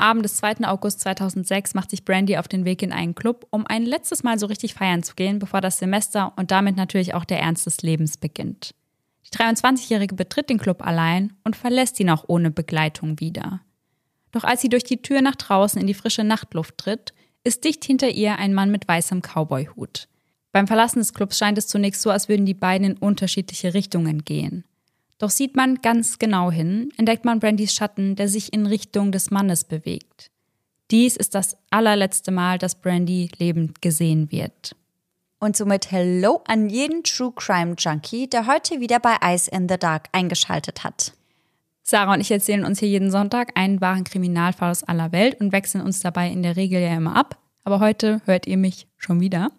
Am Abend des 2. August 2006 macht sich Brandy auf den Weg in einen Club, um ein letztes Mal so richtig feiern zu gehen, bevor das Semester und damit natürlich auch der Ernst des Lebens beginnt. Die 23-Jährige betritt den Club allein und verlässt ihn auch ohne Begleitung wieder. Doch als sie durch die Tür nach draußen in die frische Nachtluft tritt, ist dicht hinter ihr ein Mann mit weißem Cowboyhut. Beim Verlassen des Clubs scheint es zunächst so, als würden die beiden in unterschiedliche Richtungen gehen. Doch sieht man ganz genau hin, entdeckt man Brandys Schatten, der sich in Richtung des Mannes bewegt. Dies ist das allerletzte Mal, dass Brandy lebend gesehen wird. Und somit Hello an jeden True Crime Junkie, der heute wieder bei Ice in the Dark eingeschaltet hat. Sarah und ich erzählen uns hier jeden Sonntag einen wahren Kriminalfall aus aller Welt und wechseln uns dabei in der Regel ja immer ab. Aber heute hört ihr mich schon wieder.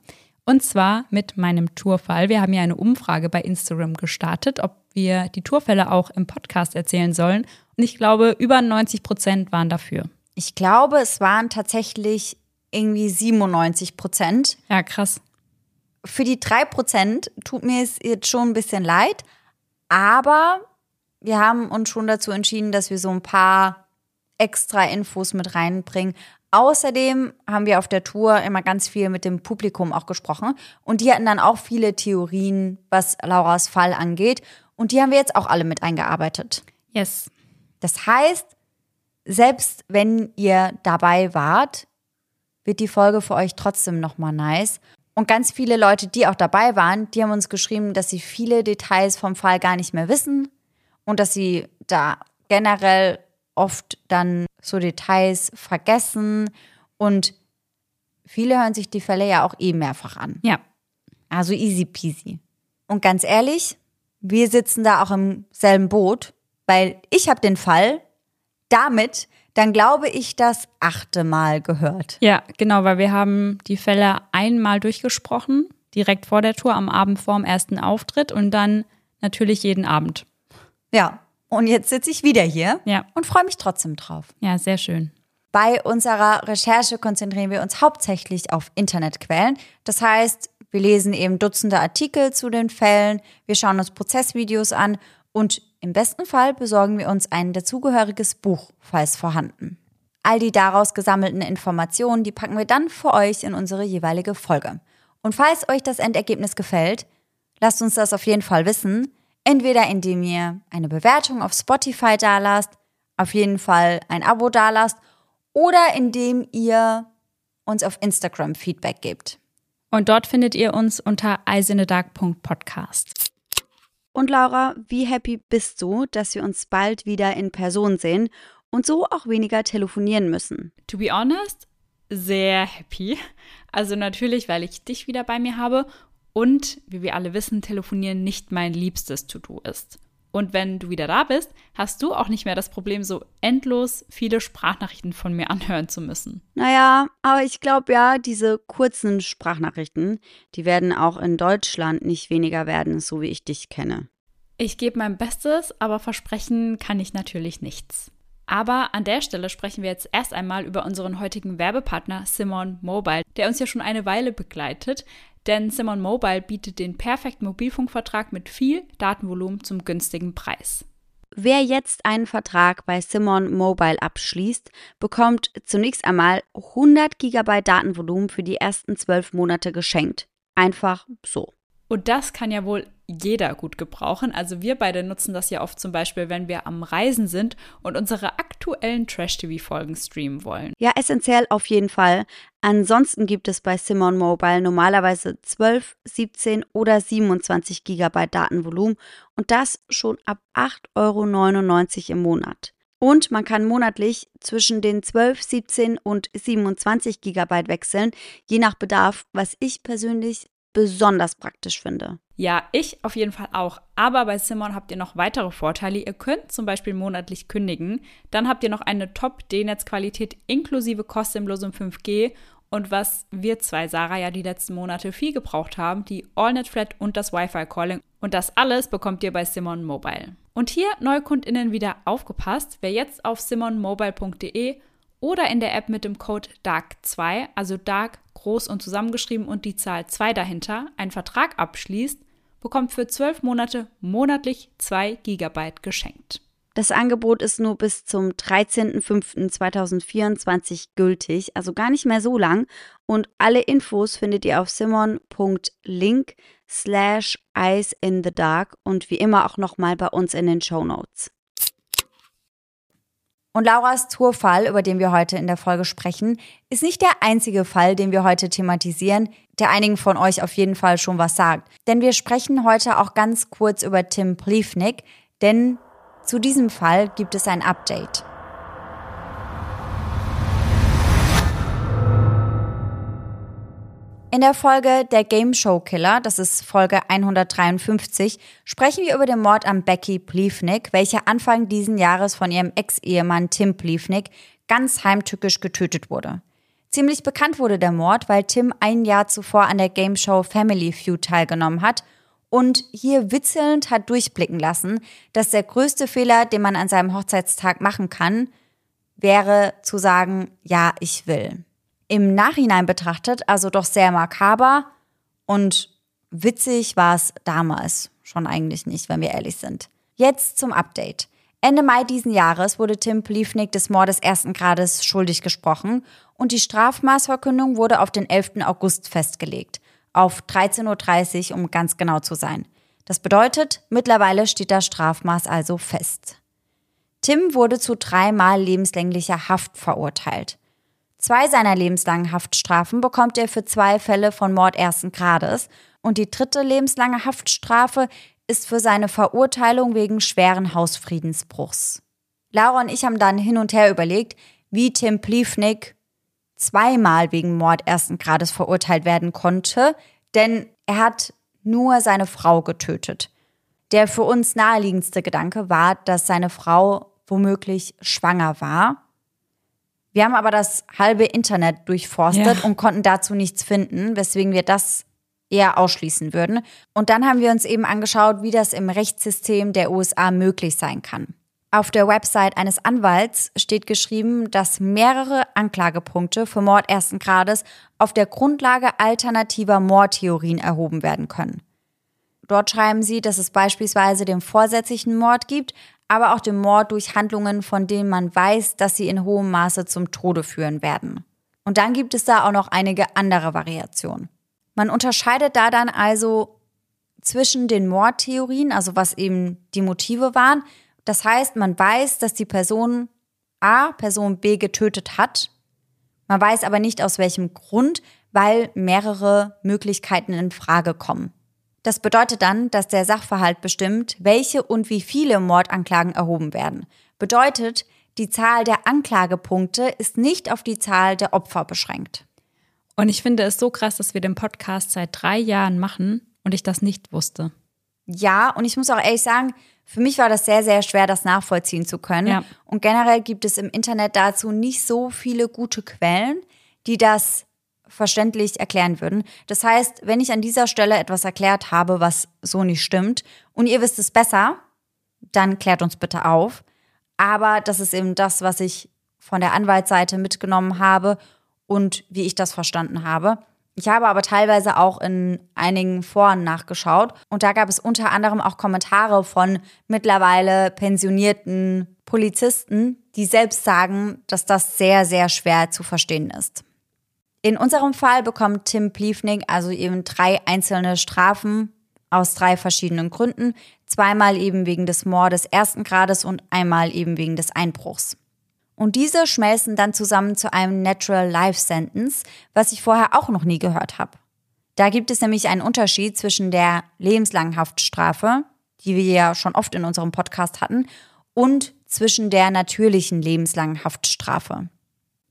Und zwar mit meinem Tourfall. Wir haben ja eine Umfrage bei Instagram gestartet, ob wir die Tourfälle auch im Podcast erzählen sollen. Und ich glaube, über 90 Prozent waren dafür. Ich glaube, es waren tatsächlich irgendwie 97 Prozent. Ja, krass. Für die drei Prozent tut mir es jetzt schon ein bisschen leid, aber wir haben uns schon dazu entschieden, dass wir so ein paar extra Infos mit reinbringen. Außerdem haben wir auf der Tour immer ganz viel mit dem Publikum auch gesprochen und die hatten dann auch viele Theorien, was Lauras Fall angeht. Und die haben wir jetzt auch alle mit eingearbeitet. Yes. Das heißt, selbst wenn ihr dabei wart, wird die Folge für euch trotzdem nochmal nice. Und ganz viele Leute, die auch dabei waren, die haben uns geschrieben, dass sie viele Details vom Fall gar nicht mehr wissen und dass sie da generell oft dann so Details vergessen und viele hören sich die Fälle ja auch eh mehrfach an. Ja. Also easy peasy. Und ganz ehrlich, wir sitzen da auch im selben Boot, weil ich habe den Fall damit dann glaube ich das achte Mal gehört. Ja, genau, weil wir haben die Fälle einmal durchgesprochen, direkt vor der Tour, am Abend vorm ersten Auftritt und dann natürlich jeden Abend. Ja, und jetzt sitze ich wieder hier ja. und freue mich trotzdem drauf. Ja, sehr schön. Bei unserer Recherche konzentrieren wir uns hauptsächlich auf Internetquellen. Das heißt, wir lesen eben Dutzende Artikel zu den Fällen, wir schauen uns Prozessvideos an und im besten Fall besorgen wir uns ein dazugehöriges Buch, falls vorhanden. All die daraus gesammelten Informationen, die packen wir dann für euch in unsere jeweilige Folge. Und falls euch das Endergebnis gefällt, lasst uns das auf jeden Fall wissen. Entweder indem ihr eine Bewertung auf Spotify dalasst, auf jeden Fall ein Abo dalasst oder indem ihr uns auf Instagram Feedback gebt. Und dort findet ihr uns unter eisenedark.podcast. Und Laura, wie happy bist du, dass wir uns bald wieder in Person sehen und so auch weniger telefonieren müssen? To be honest, sehr happy. Also natürlich, weil ich dich wieder bei mir habe und, wie wir alle wissen, telefonieren nicht mein liebstes To-Do ist. Und wenn du wieder da bist, hast du auch nicht mehr das Problem, so endlos viele Sprachnachrichten von mir anhören zu müssen. Naja, aber ich glaube ja, diese kurzen Sprachnachrichten, die werden auch in Deutschland nicht weniger werden, so wie ich dich kenne. Ich gebe mein Bestes, aber versprechen kann ich natürlich nichts. Aber an der Stelle sprechen wir jetzt erst einmal über unseren heutigen Werbepartner Simon Mobile, der uns ja schon eine Weile begleitet, denn Simon Mobile bietet den perfekten Mobilfunkvertrag mit viel Datenvolumen zum günstigen Preis. Wer jetzt einen Vertrag bei Simon Mobile abschließt, bekommt zunächst einmal 100 GB Datenvolumen für die ersten 12 Monate geschenkt. Einfach so. Und das kann ja wohl jeder gut gebrauchen. Also wir beide nutzen das ja oft zum Beispiel, wenn wir am Reisen sind und unsere aktuellen Trash-TV-Folgen streamen wollen. Ja, essentiell auf jeden Fall. Ansonsten gibt es bei Simon Mobile normalerweise 12, 17 oder 27 GB Datenvolumen und das schon ab 8,99 Euro im Monat. Und man kann monatlich zwischen den 12, 17 und 27 GB wechseln, je nach Bedarf, was ich persönlich besonders praktisch finde. Ja, ich auf jeden Fall auch. Aber bei Simon habt ihr noch weitere Vorteile. Ihr könnt zum Beispiel monatlich kündigen. Dann habt ihr noch eine Top-D-Netz-Qualität inklusive kostenlosem 5G. Und was wir zwei, Sarah, ja die letzten Monate viel gebraucht haben, die AllNet Flat und das Wi-Fi-Calling. Und das alles bekommt ihr bei Simon Mobile. Und hier NeukundInnen wieder aufgepasst. Wer jetzt auf simonmobile.de oder in der App mit dem Code DARK2, also DARK groß und zusammengeschrieben und die Zahl 2 dahinter, einen Vertrag abschließt, bekommt für 12 Monate monatlich 2 GB geschenkt. Das Angebot ist nur bis zum 13.05.2024 gültig, also gar nicht mehr so lang. Und alle Infos findet ihr auf simon.link slash Eyes in the Dark und wie immer auch nochmal bei uns in den Show Notes. Und Lauras Tourfall, über den wir heute in der Folge sprechen, ist nicht der einzige Fall, den wir heute thematisieren, der einigen von euch auf jeden Fall schon was sagt. Denn wir sprechen heute auch ganz kurz über Tim Pliefnik, denn zu diesem Fall gibt es ein Update. In der Folge Der Game Show Killer, das ist Folge 153, sprechen wir über den Mord an Becky Pliefnik, welche Anfang diesen Jahres von ihrem Ex-Ehemann Tim Pliefnik ganz heimtückisch getötet wurde. Ziemlich bekannt wurde der Mord, weil Tim ein Jahr zuvor an der Game Show Family Feud teilgenommen hat und hier witzelnd hat durchblicken lassen, dass der größte Fehler, den man an seinem Hochzeitstag machen kann, wäre zu sagen, ja, ich will im Nachhinein betrachtet also doch sehr makaber und witzig war es damals schon eigentlich nicht, wenn wir ehrlich sind. Jetzt zum Update. Ende Mai diesen Jahres wurde Tim Pliefnik des Mordes ersten Grades schuldig gesprochen und die Strafmaßverkündung wurde auf den 11. August festgelegt. Auf 13.30 Uhr, um ganz genau zu sein. Das bedeutet, mittlerweile steht das Strafmaß also fest. Tim wurde zu dreimal lebenslänglicher Haft verurteilt. Zwei seiner lebenslangen Haftstrafen bekommt er für zwei Fälle von Mord ersten Grades und die dritte lebenslange Haftstrafe ist für seine Verurteilung wegen schweren Hausfriedensbruchs. Laura und ich haben dann hin und her überlegt, wie Tim Pliefnik zweimal wegen Mord ersten Grades verurteilt werden konnte, denn er hat nur seine Frau getötet. Der für uns naheliegendste Gedanke war, dass seine Frau womöglich schwanger war wir haben aber das halbe Internet durchforstet ja. und konnten dazu nichts finden, weswegen wir das eher ausschließen würden. Und dann haben wir uns eben angeschaut, wie das im Rechtssystem der USA möglich sein kann. Auf der Website eines Anwalts steht geschrieben, dass mehrere Anklagepunkte für Mord ersten Grades auf der Grundlage alternativer Mordtheorien erhoben werden können. Dort schreiben sie, dass es beispielsweise den vorsätzlichen Mord gibt, aber auch den Mord durch Handlungen, von denen man weiß, dass sie in hohem Maße zum Tode führen werden. Und dann gibt es da auch noch einige andere Variationen. Man unterscheidet da dann also zwischen den Mordtheorien, also was eben die Motive waren. Das heißt, man weiß, dass die Person A Person B getötet hat. Man weiß aber nicht aus welchem Grund, weil mehrere Möglichkeiten in Frage kommen. Das bedeutet dann, dass der Sachverhalt bestimmt, welche und wie viele Mordanklagen erhoben werden. Bedeutet, die Zahl der Anklagepunkte ist nicht auf die Zahl der Opfer beschränkt. Und ich finde es so krass, dass wir den Podcast seit drei Jahren machen und ich das nicht wusste. Ja, und ich muss auch ehrlich sagen, für mich war das sehr, sehr schwer, das nachvollziehen zu können. Ja. Und generell gibt es im Internet dazu nicht so viele gute Quellen, die das verständlich erklären würden. Das heißt, wenn ich an dieser Stelle etwas erklärt habe, was so nicht stimmt, und ihr wisst es besser, dann klärt uns bitte auf. Aber das ist eben das, was ich von der Anwaltsseite mitgenommen habe und wie ich das verstanden habe. Ich habe aber teilweise auch in einigen Foren nachgeschaut und da gab es unter anderem auch Kommentare von mittlerweile pensionierten Polizisten, die selbst sagen, dass das sehr, sehr schwer zu verstehen ist. In unserem Fall bekommt Tim Pliefnik also eben drei einzelne Strafen aus drei verschiedenen Gründen. Zweimal eben wegen des Mordes ersten Grades und einmal eben wegen des Einbruchs. Und diese schmelzen dann zusammen zu einem Natural Life Sentence, was ich vorher auch noch nie gehört habe. Da gibt es nämlich einen Unterschied zwischen der lebenslangen Haftstrafe, die wir ja schon oft in unserem Podcast hatten, und zwischen der natürlichen lebenslangen Haftstrafe.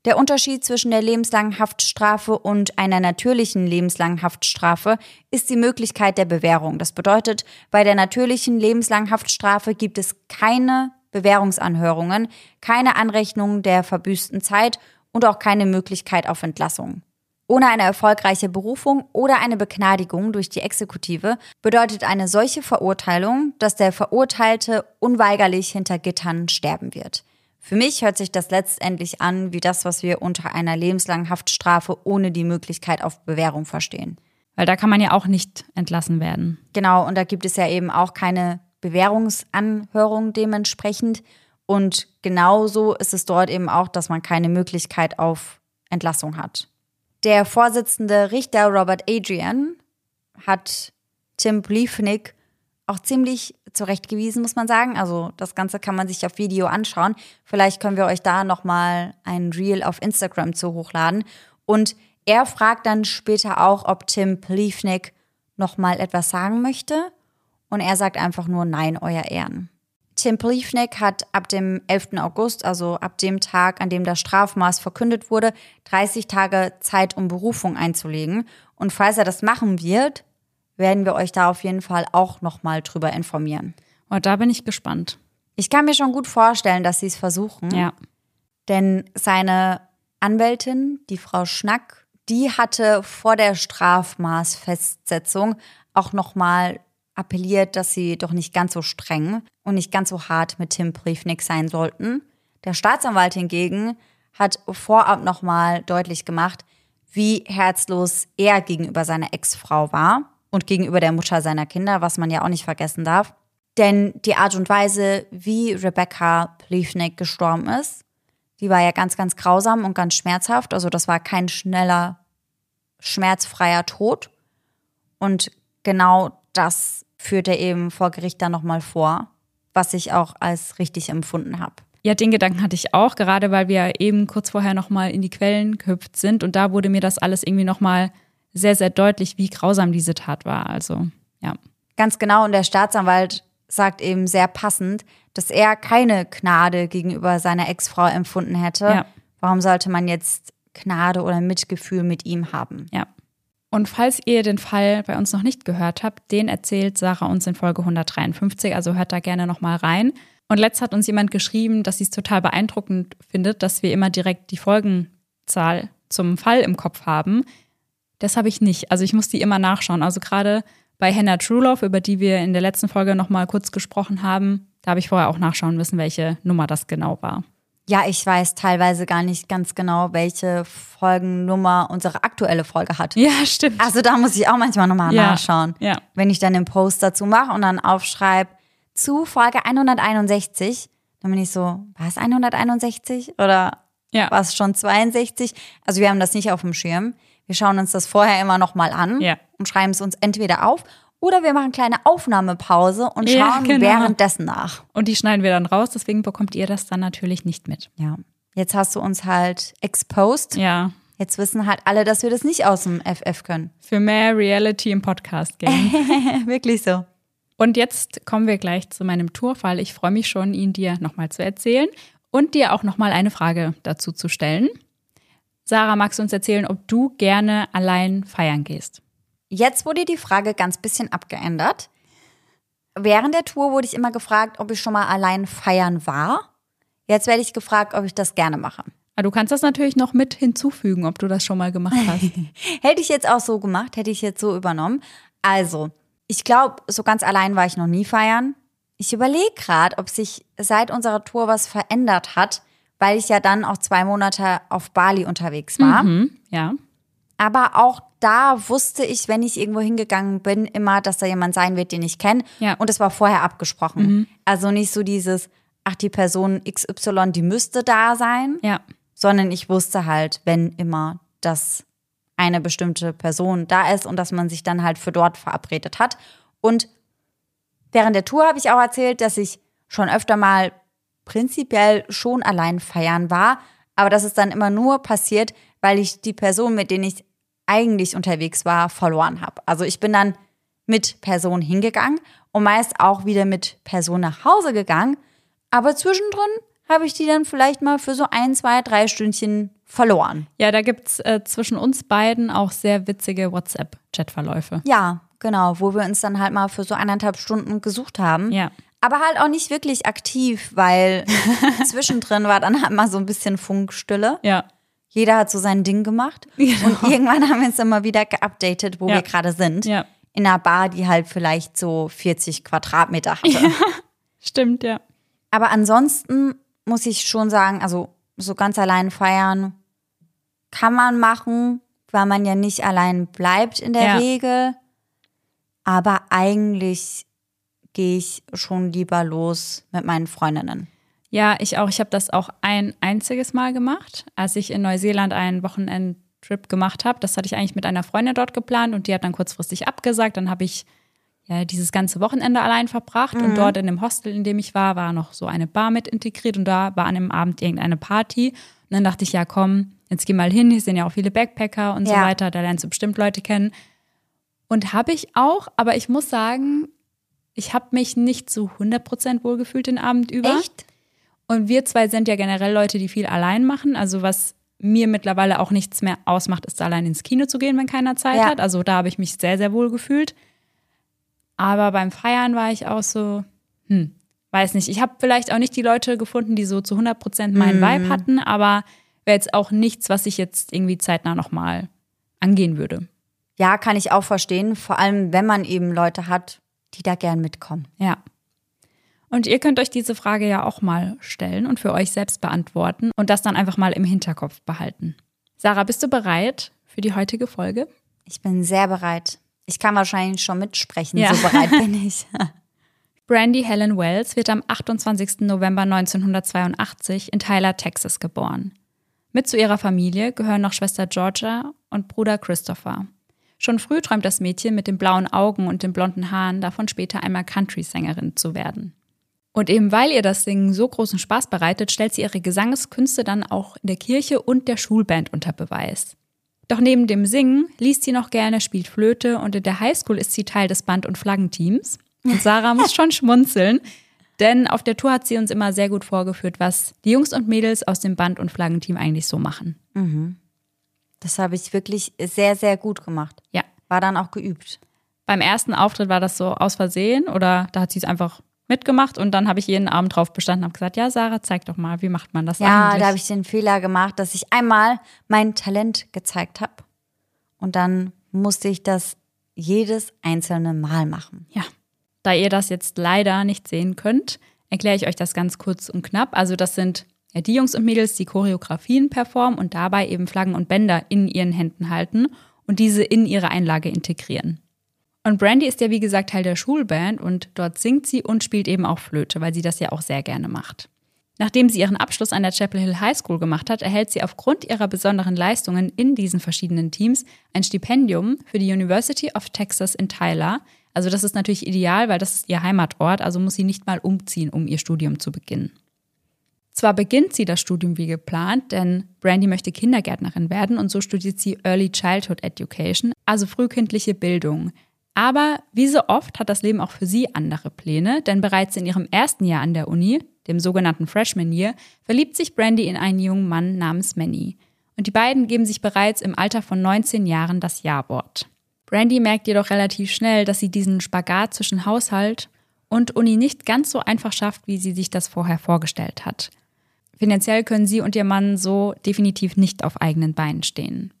Der Unterschied zwischen der lebenslangen Haftstrafe und einer natürlichen lebenslangen Haftstrafe ist die Möglichkeit der Bewährung. Das bedeutet, bei der natürlichen lebenslangen Haftstrafe gibt es keine Bewährungsanhörungen, keine Anrechnung der verbüßten Zeit und auch keine Möglichkeit auf Entlassung. Ohne eine erfolgreiche Berufung oder eine Begnadigung durch die Exekutive bedeutet eine solche Verurteilung, dass der Verurteilte unweigerlich hinter Gittern sterben wird. Für mich hört sich das letztendlich an wie das, was wir unter einer lebenslangen Haftstrafe ohne die Möglichkeit auf Bewährung verstehen. Weil da kann man ja auch nicht entlassen werden. Genau, und da gibt es ja eben auch keine Bewährungsanhörung dementsprechend. Und genauso ist es dort eben auch, dass man keine Möglichkeit auf Entlassung hat. Der Vorsitzende Richter Robert Adrian hat Tim Bliefnick auch ziemlich zurechtgewiesen, muss man sagen. Also das Ganze kann man sich auf Video anschauen. Vielleicht können wir euch da nochmal ein Reel auf Instagram zu hochladen. Und er fragt dann später auch, ob Tim Bliefnick nochmal etwas sagen möchte. Und er sagt einfach nur Nein, euer Ehren. Tim Bliefnick hat ab dem 11. August, also ab dem Tag, an dem das Strafmaß verkündet wurde, 30 Tage Zeit, um Berufung einzulegen. Und falls er das machen wird, werden wir euch da auf jeden Fall auch nochmal drüber informieren. Und oh, da bin ich gespannt. Ich kann mir schon gut vorstellen, dass sie es versuchen. Ja. Denn seine Anwältin, die Frau Schnack, die hatte vor der Strafmaßfestsetzung auch nochmal appelliert, dass sie doch nicht ganz so streng und nicht ganz so hart mit Tim Briefnick sein sollten. Der Staatsanwalt hingegen hat vorab nochmal deutlich gemacht, wie herzlos er gegenüber seiner Ex-Frau war und gegenüber der Mutter seiner Kinder, was man ja auch nicht vergessen darf. Denn die Art und Weise, wie Rebecca Plevnik gestorben ist, die war ja ganz, ganz grausam und ganz schmerzhaft. Also das war kein schneller, schmerzfreier Tod. Und genau das führt er eben vor Gericht dann nochmal vor, was ich auch als richtig empfunden habe. Ja, den Gedanken hatte ich auch, gerade weil wir eben kurz vorher nochmal in die Quellen gehüpft sind und da wurde mir das alles irgendwie nochmal sehr, sehr deutlich, wie grausam diese Tat war. Also, ja. Ganz genau. Und der Staatsanwalt sagt eben sehr passend, dass er keine Gnade gegenüber seiner Ex-Frau empfunden hätte. Ja. Warum sollte man jetzt Gnade oder Mitgefühl mit ihm haben? Ja. Und falls ihr den Fall bei uns noch nicht gehört habt, den erzählt Sarah uns in Folge 153, also hört da gerne nochmal rein. Und letzt hat uns jemand geschrieben, dass sie es total beeindruckend findet, dass wir immer direkt die Folgenzahl zum Fall im Kopf haben. Das habe ich nicht. Also ich muss die immer nachschauen. Also gerade bei Hannah Truelove, über die wir in der letzten Folge noch mal kurz gesprochen haben, da habe ich vorher auch nachschauen müssen, welche Nummer das genau war. Ja, ich weiß teilweise gar nicht ganz genau, welche Folgennummer unsere aktuelle Folge hat. Ja, stimmt. Also da muss ich auch manchmal nochmal ja, nachschauen. Ja. Wenn ich dann den Post dazu mache und dann aufschreibe zu Folge 161, dann bin ich so, war es 161 oder ja. war es schon 62? Also wir haben das nicht auf dem Schirm. Wir schauen uns das vorher immer nochmal an ja. und schreiben es uns entweder auf oder wir machen eine kleine Aufnahmepause und schauen ja, genau. währenddessen nach. Und die schneiden wir dann raus, deswegen bekommt ihr das dann natürlich nicht mit. Ja. Jetzt hast du uns halt exposed. Ja. Jetzt wissen halt alle, dass wir das nicht aus dem FF können. Für mehr Reality im Podcast-Game. Wirklich so. Und jetzt kommen wir gleich zu meinem Tourfall. Ich freue mich schon, ihn dir nochmal zu erzählen und dir auch nochmal eine Frage dazu zu stellen. Sarah, magst du uns erzählen, ob du gerne allein feiern gehst? Jetzt wurde die Frage ganz bisschen abgeändert. Während der Tour wurde ich immer gefragt, ob ich schon mal allein feiern war. Jetzt werde ich gefragt, ob ich das gerne mache. Aber ah, du kannst das natürlich noch mit hinzufügen, ob du das schon mal gemacht hast. hätte ich jetzt auch so gemacht, hätte ich jetzt so übernommen. Also, ich glaube, so ganz allein war ich noch nie feiern. Ich überlege gerade, ob sich seit unserer Tour was verändert hat weil ich ja dann auch zwei Monate auf Bali unterwegs war. Mhm, ja. Aber auch da wusste ich, wenn ich irgendwo hingegangen bin, immer, dass da jemand sein wird, den ich kenne. Ja. Und es war vorher abgesprochen. Mhm. Also nicht so dieses, ach, die Person XY, die müsste da sein. Ja. Sondern ich wusste halt, wenn immer, dass eine bestimmte Person da ist und dass man sich dann halt für dort verabredet hat. Und während der Tour habe ich auch erzählt, dass ich schon öfter mal prinzipiell schon allein feiern war, aber das ist dann immer nur passiert, weil ich die Person, mit denen ich eigentlich unterwegs war, verloren habe. Also ich bin dann mit Person hingegangen und meist auch wieder mit Person nach Hause gegangen, aber zwischendrin habe ich die dann vielleicht mal für so ein, zwei, drei Stündchen verloren. Ja, da gibt es äh, zwischen uns beiden auch sehr witzige WhatsApp-Chatverläufe. Ja, genau, wo wir uns dann halt mal für so eineinhalb Stunden gesucht haben. Ja aber halt auch nicht wirklich aktiv, weil zwischendrin war dann halt mal so ein bisschen Funkstille. Ja. Jeder hat so sein Ding gemacht. Genau. Und irgendwann haben wir uns immer wieder geupdatet, wo ja. wir gerade sind. Ja. In einer Bar, die halt vielleicht so 40 Quadratmeter hatte. Ja. Stimmt, ja. Aber ansonsten muss ich schon sagen, also so ganz allein feiern kann man machen, weil man ja nicht allein bleibt in der ja. Regel. Aber eigentlich gehe ich schon lieber los mit meinen Freundinnen. Ja, ich auch. Ich habe das auch ein einziges Mal gemacht, als ich in Neuseeland einen Wochenendtrip gemacht habe. Das hatte ich eigentlich mit einer Freundin dort geplant und die hat dann kurzfristig abgesagt. Dann habe ich ja, dieses ganze Wochenende allein verbracht mhm. und dort in dem Hostel, in dem ich war, war noch so eine Bar mit integriert und da war an dem Abend irgendeine Party. Und dann dachte ich, ja, komm, jetzt geh mal hin. Hier sind ja auch viele Backpacker und ja. so weiter. Da lernst du bestimmt Leute kennen. Und habe ich auch, aber ich muss sagen, ich habe mich nicht zu 100% wohlgefühlt den Abend über. Echt? Und wir zwei sind ja generell Leute, die viel allein machen. Also was mir mittlerweile auch nichts mehr ausmacht, ist allein ins Kino zu gehen, wenn keiner Zeit ja. hat. Also da habe ich mich sehr, sehr wohl gefühlt. Aber beim Feiern war ich auch so, hm, weiß nicht. Ich habe vielleicht auch nicht die Leute gefunden, die so zu 100% meinen mhm. Vibe hatten, aber wäre jetzt auch nichts, was ich jetzt irgendwie zeitnah nochmal angehen würde. Ja, kann ich auch verstehen. Vor allem, wenn man eben Leute hat, die da gern mitkommen. Ja. Und ihr könnt euch diese Frage ja auch mal stellen und für euch selbst beantworten und das dann einfach mal im Hinterkopf behalten. Sarah, bist du bereit für die heutige Folge? Ich bin sehr bereit. Ich kann wahrscheinlich schon mitsprechen, ja. so bereit bin ich. Brandy Helen Wells wird am 28. November 1982 in Tyler, Texas geboren. Mit zu ihrer Familie gehören noch Schwester Georgia und Bruder Christopher. Schon früh träumt das Mädchen mit den blauen Augen und den blonden Haaren davon, später einmal Country-Sängerin zu werden. Und eben weil ihr das Singen so großen Spaß bereitet, stellt sie ihre Gesangskünste dann auch in der Kirche und der Schulband unter Beweis. Doch neben dem Singen liest sie noch gerne, spielt Flöte und in der Highschool ist sie Teil des Band- und Flaggenteams. Und Sarah muss schon schmunzeln, denn auf der Tour hat sie uns immer sehr gut vorgeführt, was die Jungs und Mädels aus dem Band- und Flaggenteam eigentlich so machen. Mhm. Das habe ich wirklich sehr, sehr gut gemacht. Ja. War dann auch geübt. Beim ersten Auftritt war das so aus Versehen oder da hat sie es einfach mitgemacht und dann habe ich jeden Abend drauf bestanden und habe gesagt, ja, Sarah, zeig doch mal, wie macht man das ja, eigentlich? Ja, da habe ich den Fehler gemacht, dass ich einmal mein Talent gezeigt habe und dann musste ich das jedes einzelne Mal machen. Ja. Da ihr das jetzt leider nicht sehen könnt, erkläre ich euch das ganz kurz und knapp. Also das sind ja, die Jungs und Mädels, die Choreografien performen und dabei eben Flaggen und Bänder in ihren Händen halten und diese in ihre Einlage integrieren. Und Brandy ist ja wie gesagt Teil der Schulband und dort singt sie und spielt eben auch Flöte, weil sie das ja auch sehr gerne macht. Nachdem sie ihren Abschluss an der Chapel Hill High School gemacht hat, erhält sie aufgrund ihrer besonderen Leistungen in diesen verschiedenen Teams ein Stipendium für die University of Texas in Tyler. Also das ist natürlich ideal, weil das ist ihr Heimatort, also muss sie nicht mal umziehen, um ihr Studium zu beginnen. Zwar beginnt sie das Studium wie geplant, denn Brandy möchte Kindergärtnerin werden und so studiert sie Early Childhood Education, also frühkindliche Bildung. Aber wie so oft hat das Leben auch für sie andere Pläne, denn bereits in ihrem ersten Jahr an der Uni, dem sogenannten Freshman Year, verliebt sich Brandy in einen jungen Mann namens Manny. Und die beiden geben sich bereits im Alter von 19 Jahren das Ja-Wort. Brandy merkt jedoch relativ schnell, dass sie diesen Spagat zwischen Haushalt und Uni nicht ganz so einfach schafft, wie sie sich das vorher vorgestellt hat. Finanziell können sie und ihr Mann so definitiv nicht auf eigenen Beinen stehen.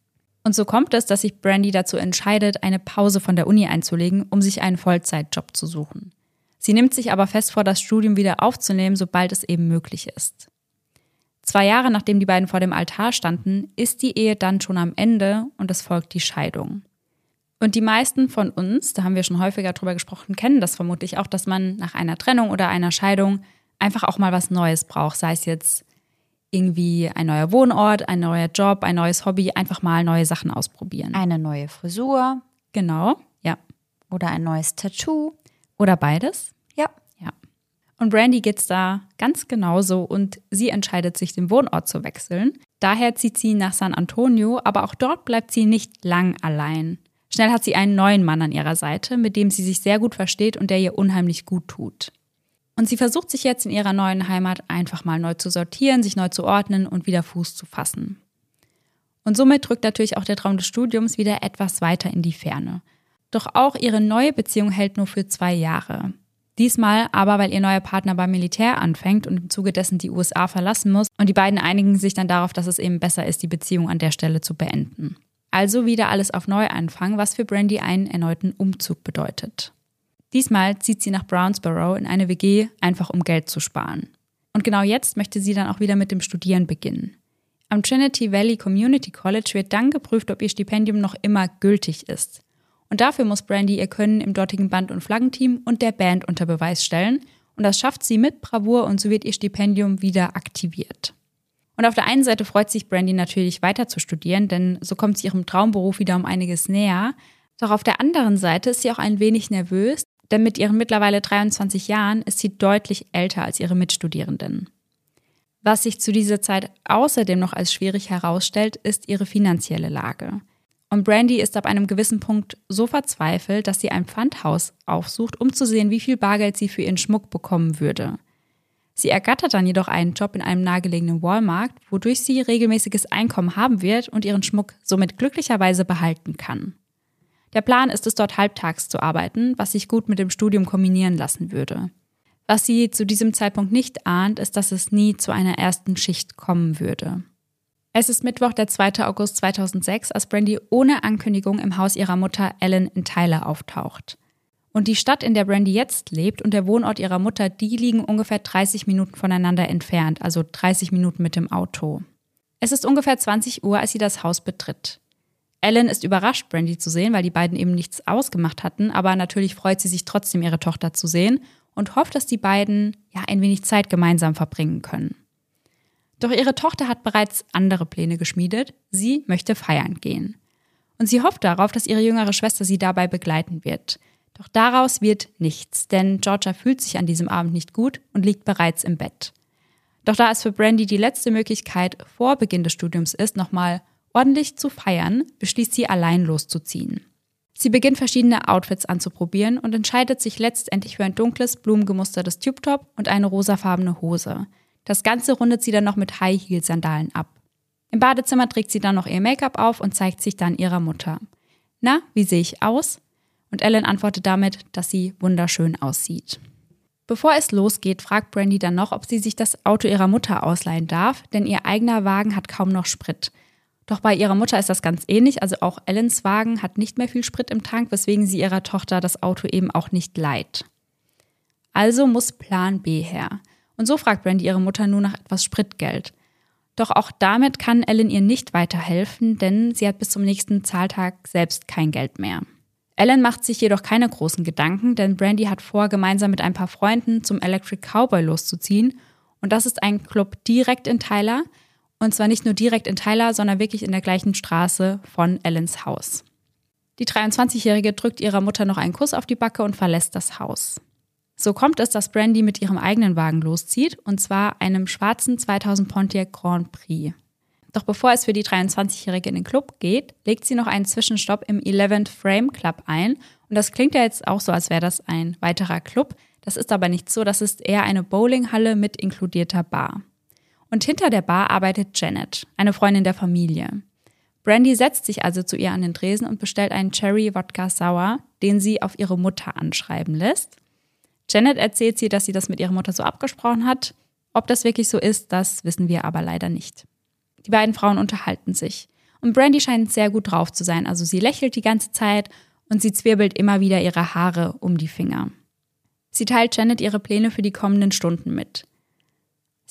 Und so kommt es, dass sich Brandy dazu entscheidet, eine Pause von der Uni einzulegen, um sich einen Vollzeitjob zu suchen. Sie nimmt sich aber fest vor, das Studium wieder aufzunehmen, sobald es eben möglich ist. Zwei Jahre nachdem die beiden vor dem Altar standen, ist die Ehe dann schon am Ende und es folgt die Scheidung. Und die meisten von uns, da haben wir schon häufiger drüber gesprochen, kennen das vermutlich auch, dass man nach einer Trennung oder einer Scheidung einfach auch mal was Neues braucht, sei es jetzt irgendwie ein neuer Wohnort, ein neuer Job, ein neues Hobby, einfach mal neue Sachen ausprobieren. Eine neue Frisur. Genau, ja. Oder ein neues Tattoo. Oder beides. Ja. Ja. Und Brandy geht's da ganz genauso und sie entscheidet sich, den Wohnort zu wechseln. Daher zieht sie nach San Antonio, aber auch dort bleibt sie nicht lang allein. Schnell hat sie einen neuen Mann an ihrer Seite, mit dem sie sich sehr gut versteht und der ihr unheimlich gut tut. Und sie versucht sich jetzt in ihrer neuen Heimat einfach mal neu zu sortieren, sich neu zu ordnen und wieder Fuß zu fassen. Und somit drückt natürlich auch der Traum des Studiums wieder etwas weiter in die Ferne. Doch auch ihre neue Beziehung hält nur für zwei Jahre. Diesmal aber, weil ihr neuer Partner beim Militär anfängt und im Zuge dessen die USA verlassen muss und die beiden einigen sich dann darauf, dass es eben besser ist, die Beziehung an der Stelle zu beenden. Also wieder alles auf Neuanfang, was für Brandy einen erneuten Umzug bedeutet. Diesmal zieht sie nach Brownsboro in eine WG, einfach um Geld zu sparen. Und genau jetzt möchte sie dann auch wieder mit dem Studieren beginnen. Am Trinity Valley Community College wird dann geprüft, ob ihr Stipendium noch immer gültig ist. Und dafür muss Brandy ihr Können im dortigen Band- und Flaggenteam und der Band unter Beweis stellen. Und das schafft sie mit Bravour und so wird ihr Stipendium wieder aktiviert. Und auf der einen Seite freut sich Brandy natürlich weiter zu studieren, denn so kommt sie ihrem Traumberuf wieder um einiges näher. Doch auf der anderen Seite ist sie auch ein wenig nervös, denn mit ihren mittlerweile 23 Jahren ist sie deutlich älter als ihre Mitstudierenden. Was sich zu dieser Zeit außerdem noch als schwierig herausstellt, ist ihre finanzielle Lage. Und Brandy ist ab einem gewissen Punkt so verzweifelt, dass sie ein Pfandhaus aufsucht, um zu sehen, wie viel Bargeld sie für ihren Schmuck bekommen würde. Sie ergattert dann jedoch einen Job in einem nahegelegenen Walmart, wodurch sie regelmäßiges Einkommen haben wird und ihren Schmuck somit glücklicherweise behalten kann. Der Plan ist es, dort halbtags zu arbeiten, was sich gut mit dem Studium kombinieren lassen würde. Was sie zu diesem Zeitpunkt nicht ahnt, ist, dass es nie zu einer ersten Schicht kommen würde. Es ist Mittwoch, der 2. August 2006, als Brandy ohne Ankündigung im Haus ihrer Mutter Ellen in Tyler auftaucht. Und die Stadt, in der Brandy jetzt lebt und der Wohnort ihrer Mutter, die liegen ungefähr 30 Minuten voneinander entfernt, also 30 Minuten mit dem Auto. Es ist ungefähr 20 Uhr, als sie das Haus betritt. Ellen ist überrascht, Brandy zu sehen, weil die beiden eben nichts ausgemacht hatten, aber natürlich freut sie sich trotzdem, ihre Tochter zu sehen und hofft, dass die beiden ja ein wenig Zeit gemeinsam verbringen können. Doch ihre Tochter hat bereits andere Pläne geschmiedet. Sie möchte feiern gehen. Und sie hofft darauf, dass ihre jüngere Schwester sie dabei begleiten wird. Doch daraus wird nichts, denn Georgia fühlt sich an diesem Abend nicht gut und liegt bereits im Bett. Doch da es für Brandy die letzte Möglichkeit vor Beginn des Studiums ist, nochmal ordentlich zu feiern, beschließt sie allein loszuziehen. Sie beginnt verschiedene Outfits anzuprobieren und entscheidet sich letztendlich für ein dunkles, blumengemustertes Tube-Top und eine rosafarbene Hose. Das Ganze rundet sie dann noch mit High-Heel-Sandalen ab. Im Badezimmer trägt sie dann noch ihr Make-up auf und zeigt sich dann ihrer Mutter. Na, wie sehe ich aus? Und Ellen antwortet damit, dass sie wunderschön aussieht. Bevor es losgeht, fragt Brandy dann noch, ob sie sich das Auto ihrer Mutter ausleihen darf, denn ihr eigener Wagen hat kaum noch Sprit. Doch bei ihrer Mutter ist das ganz ähnlich. Also auch Ellens Wagen hat nicht mehr viel Sprit im Tank, weswegen sie ihrer Tochter das Auto eben auch nicht leiht. Also muss Plan B her. Und so fragt Brandy ihre Mutter nur nach etwas Spritgeld. Doch auch damit kann Ellen ihr nicht weiterhelfen, denn sie hat bis zum nächsten Zahltag selbst kein Geld mehr. Ellen macht sich jedoch keine großen Gedanken, denn Brandy hat vor, gemeinsam mit ein paar Freunden zum Electric Cowboy loszuziehen. Und das ist ein Club direkt in Tyler, und zwar nicht nur direkt in Tyler, sondern wirklich in der gleichen Straße von Ellens Haus. Die 23-Jährige drückt ihrer Mutter noch einen Kuss auf die Backe und verlässt das Haus. So kommt es, dass Brandy mit ihrem eigenen Wagen loszieht, und zwar einem schwarzen 2000 Pontiac Grand Prix. Doch bevor es für die 23-Jährige in den Club geht, legt sie noch einen Zwischenstopp im 11th Frame Club ein. Und das klingt ja jetzt auch so, als wäre das ein weiterer Club. Das ist aber nicht so, das ist eher eine Bowlinghalle mit inkludierter Bar. Und hinter der Bar arbeitet Janet, eine Freundin der Familie. Brandy setzt sich also zu ihr an den Tresen und bestellt einen Cherry Wodka Sour, den sie auf ihre Mutter anschreiben lässt. Janet erzählt sie, dass sie das mit ihrer Mutter so abgesprochen hat. Ob das wirklich so ist, das wissen wir aber leider nicht. Die beiden Frauen unterhalten sich. Und Brandy scheint sehr gut drauf zu sein. Also sie lächelt die ganze Zeit und sie zwirbelt immer wieder ihre Haare um die Finger. Sie teilt Janet ihre Pläne für die kommenden Stunden mit.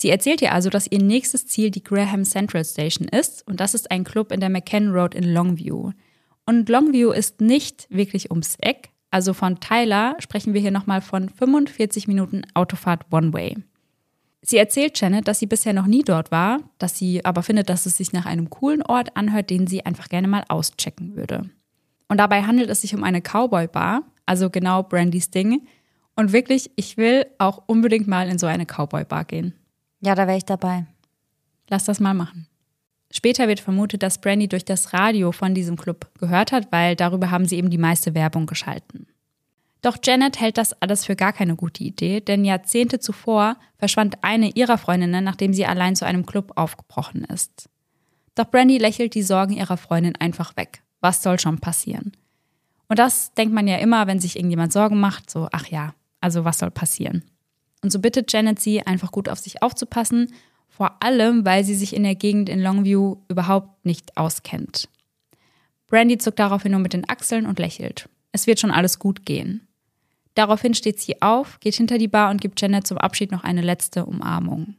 Sie erzählt ihr also, dass ihr nächstes Ziel die Graham Central Station ist und das ist ein Club in der McCann Road in Longview. Und Longview ist nicht wirklich ums Eck, also von Tyler sprechen wir hier nochmal von 45 Minuten Autofahrt One Way. Sie erzählt Janet, dass sie bisher noch nie dort war, dass sie aber findet, dass es sich nach einem coolen Ort anhört, den sie einfach gerne mal auschecken würde. Und dabei handelt es sich um eine Cowboy-Bar, also genau Brandys Ding. Und wirklich, ich will auch unbedingt mal in so eine Cowboy-Bar gehen. Ja, da wäre ich dabei. Lass das mal machen. Später wird vermutet, dass Brandy durch das Radio von diesem Club gehört hat, weil darüber haben sie eben die meiste Werbung geschalten. Doch Janet hält das alles für gar keine gute Idee, denn Jahrzehnte zuvor verschwand eine ihrer Freundinnen, nachdem sie allein zu einem Club aufgebrochen ist. Doch Brandy lächelt die Sorgen ihrer Freundin einfach weg. Was soll schon passieren? Und das denkt man ja immer, wenn sich irgendjemand Sorgen macht, so, ach ja, also was soll passieren? Und so bittet Janet sie, einfach gut auf sich aufzupassen, vor allem, weil sie sich in der Gegend in Longview überhaupt nicht auskennt. Brandy zuckt daraufhin nur mit den Achseln und lächelt. Es wird schon alles gut gehen. Daraufhin steht sie auf, geht hinter die Bar und gibt Janet zum Abschied noch eine letzte Umarmung.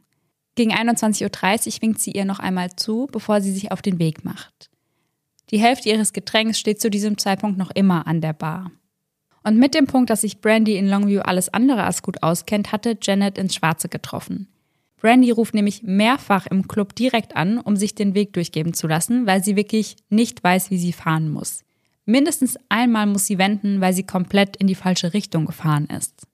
Gegen 21.30 Uhr winkt sie ihr noch einmal zu, bevor sie sich auf den Weg macht. Die Hälfte ihres Getränks steht zu diesem Zeitpunkt noch immer an der Bar. Und mit dem Punkt, dass sich Brandy in Longview alles andere als gut auskennt, hatte Janet ins Schwarze getroffen. Brandy ruft nämlich mehrfach im Club direkt an, um sich den Weg durchgeben zu lassen, weil sie wirklich nicht weiß, wie sie fahren muss. Mindestens einmal muss sie wenden, weil sie komplett in die falsche Richtung gefahren ist.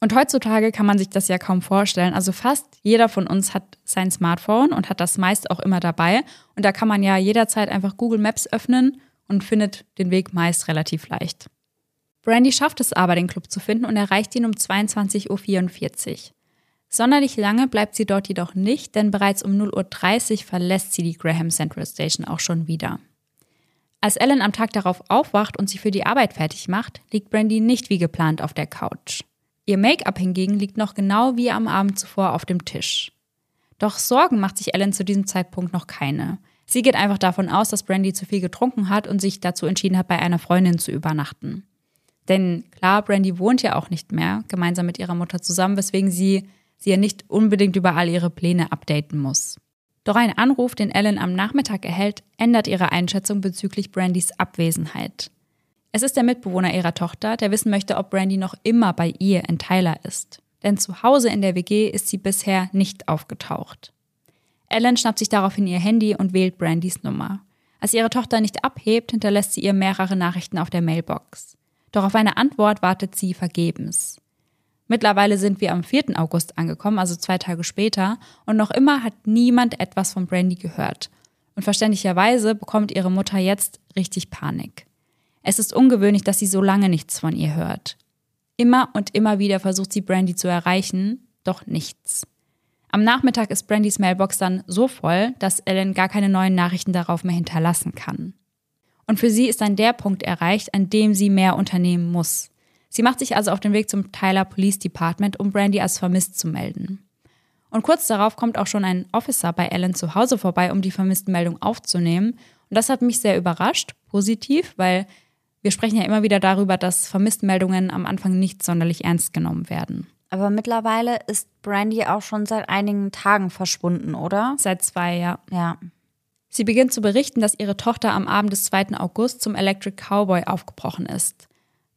Und heutzutage kann man sich das ja kaum vorstellen. Also fast jeder von uns hat sein Smartphone und hat das meist auch immer dabei. Und da kann man ja jederzeit einfach Google Maps öffnen und findet den Weg meist relativ leicht. Brandy schafft es aber, den Club zu finden und erreicht ihn um 22.44 Uhr. Sonderlich lange bleibt sie dort jedoch nicht, denn bereits um 0.30 Uhr verlässt sie die Graham Central Station auch schon wieder. Als Ellen am Tag darauf aufwacht und sie für die Arbeit fertig macht, liegt Brandy nicht wie geplant auf der Couch. Ihr Make-up hingegen liegt noch genau wie am Abend zuvor auf dem Tisch. Doch Sorgen macht sich Ellen zu diesem Zeitpunkt noch keine. Sie geht einfach davon aus, dass Brandy zu viel getrunken hat und sich dazu entschieden hat, bei einer Freundin zu übernachten. Denn klar, Brandy wohnt ja auch nicht mehr gemeinsam mit ihrer Mutter zusammen, weswegen sie sie ja nicht unbedingt über all ihre Pläne updaten muss. Doch ein Anruf, den Ellen am Nachmittag erhält, ändert ihre Einschätzung bezüglich Brandys Abwesenheit. Es ist der Mitbewohner ihrer Tochter, der wissen möchte, ob Brandy noch immer bei ihr in Tyler ist. Denn zu Hause in der WG ist sie bisher nicht aufgetaucht. Ellen schnappt sich daraufhin ihr Handy und wählt Brandys Nummer. Als ihre Tochter nicht abhebt, hinterlässt sie ihr mehrere Nachrichten auf der Mailbox. Doch auf eine Antwort wartet sie vergebens. Mittlerweile sind wir am 4. August angekommen, also zwei Tage später, und noch immer hat niemand etwas von Brandy gehört. Und verständlicherweise bekommt ihre Mutter jetzt richtig Panik. Es ist ungewöhnlich, dass sie so lange nichts von ihr hört. Immer und immer wieder versucht sie Brandy zu erreichen, doch nichts. Am Nachmittag ist Brandys Mailbox dann so voll, dass Ellen gar keine neuen Nachrichten darauf mehr hinterlassen kann. Und für sie ist dann der Punkt erreicht, an dem sie mehr unternehmen muss. Sie macht sich also auf den Weg zum Tyler Police Department, um Brandy als vermisst zu melden. Und kurz darauf kommt auch schon ein Officer bei Ellen zu Hause vorbei, um die vermissten Meldung aufzunehmen. Und das hat mich sehr überrascht, positiv, weil wir sprechen ja immer wieder darüber, dass Vermisstenmeldungen am Anfang nicht sonderlich ernst genommen werden. Aber mittlerweile ist Brandy auch schon seit einigen Tagen verschwunden, oder? Seit zwei, ja. Ja. Sie beginnt zu berichten, dass ihre Tochter am Abend des 2. August zum Electric Cowboy aufgebrochen ist.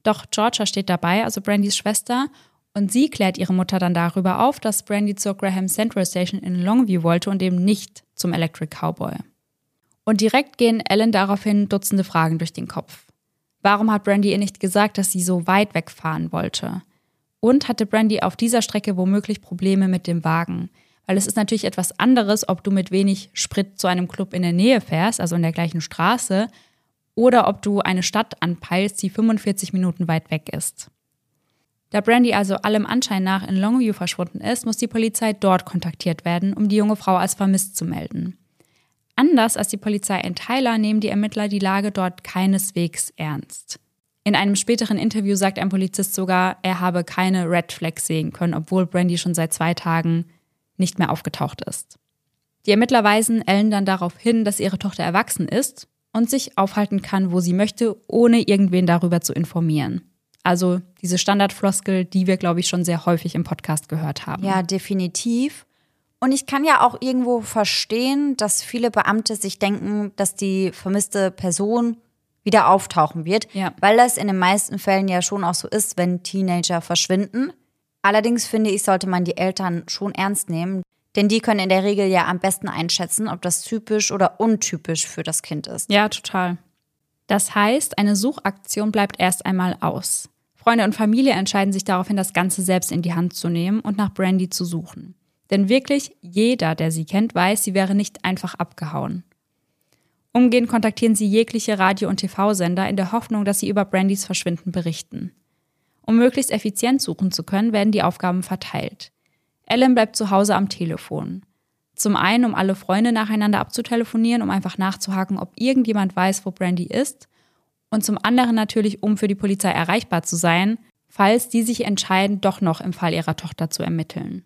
Doch Georgia steht dabei, also Brandys Schwester, und sie klärt ihre Mutter dann darüber auf, dass Brandy zur Graham Central Station in Longview wollte und eben nicht zum Electric Cowboy. Und direkt gehen Ellen daraufhin Dutzende Fragen durch den Kopf. Warum hat Brandy ihr nicht gesagt, dass sie so weit wegfahren wollte? Und hatte Brandy auf dieser Strecke womöglich Probleme mit dem Wagen? Weil es ist natürlich etwas anderes, ob du mit wenig Sprit zu einem Club in der Nähe fährst, also in der gleichen Straße, oder ob du eine Stadt anpeilst, die 45 Minuten weit weg ist. Da Brandy also allem Anschein nach in Longview verschwunden ist, muss die Polizei dort kontaktiert werden, um die junge Frau als vermisst zu melden. Anders als die Polizei in Tyler nehmen die Ermittler die Lage dort keineswegs ernst. In einem späteren Interview sagt ein Polizist sogar, er habe keine Red Flags sehen können, obwohl Brandy schon seit zwei Tagen nicht mehr aufgetaucht ist. Die Ermittler weisen Ellen dann darauf hin, dass ihre Tochter erwachsen ist und sich aufhalten kann, wo sie möchte, ohne irgendwen darüber zu informieren. Also diese Standardfloskel, die wir, glaube ich, schon sehr häufig im Podcast gehört haben. Ja, definitiv. Und ich kann ja auch irgendwo verstehen, dass viele Beamte sich denken, dass die vermisste Person wieder auftauchen wird, ja. weil das in den meisten Fällen ja schon auch so ist, wenn Teenager verschwinden. Allerdings finde ich, sollte man die Eltern schon ernst nehmen, denn die können in der Regel ja am besten einschätzen, ob das typisch oder untypisch für das Kind ist. Ja, total. Das heißt, eine Suchaktion bleibt erst einmal aus. Freunde und Familie entscheiden sich daraufhin, das Ganze selbst in die Hand zu nehmen und nach Brandy zu suchen. Denn wirklich jeder, der sie kennt, weiß, sie wäre nicht einfach abgehauen. Umgehend kontaktieren sie jegliche Radio- und TV-Sender in der Hoffnung, dass sie über Brandys Verschwinden berichten. Um möglichst effizient suchen zu können, werden die Aufgaben verteilt. Ellen bleibt zu Hause am Telefon. Zum einen, um alle Freunde nacheinander abzutelefonieren, um einfach nachzuhaken, ob irgendjemand weiß, wo Brandy ist. Und zum anderen natürlich, um für die Polizei erreichbar zu sein, falls die sich entscheiden, doch noch im Fall ihrer Tochter zu ermitteln.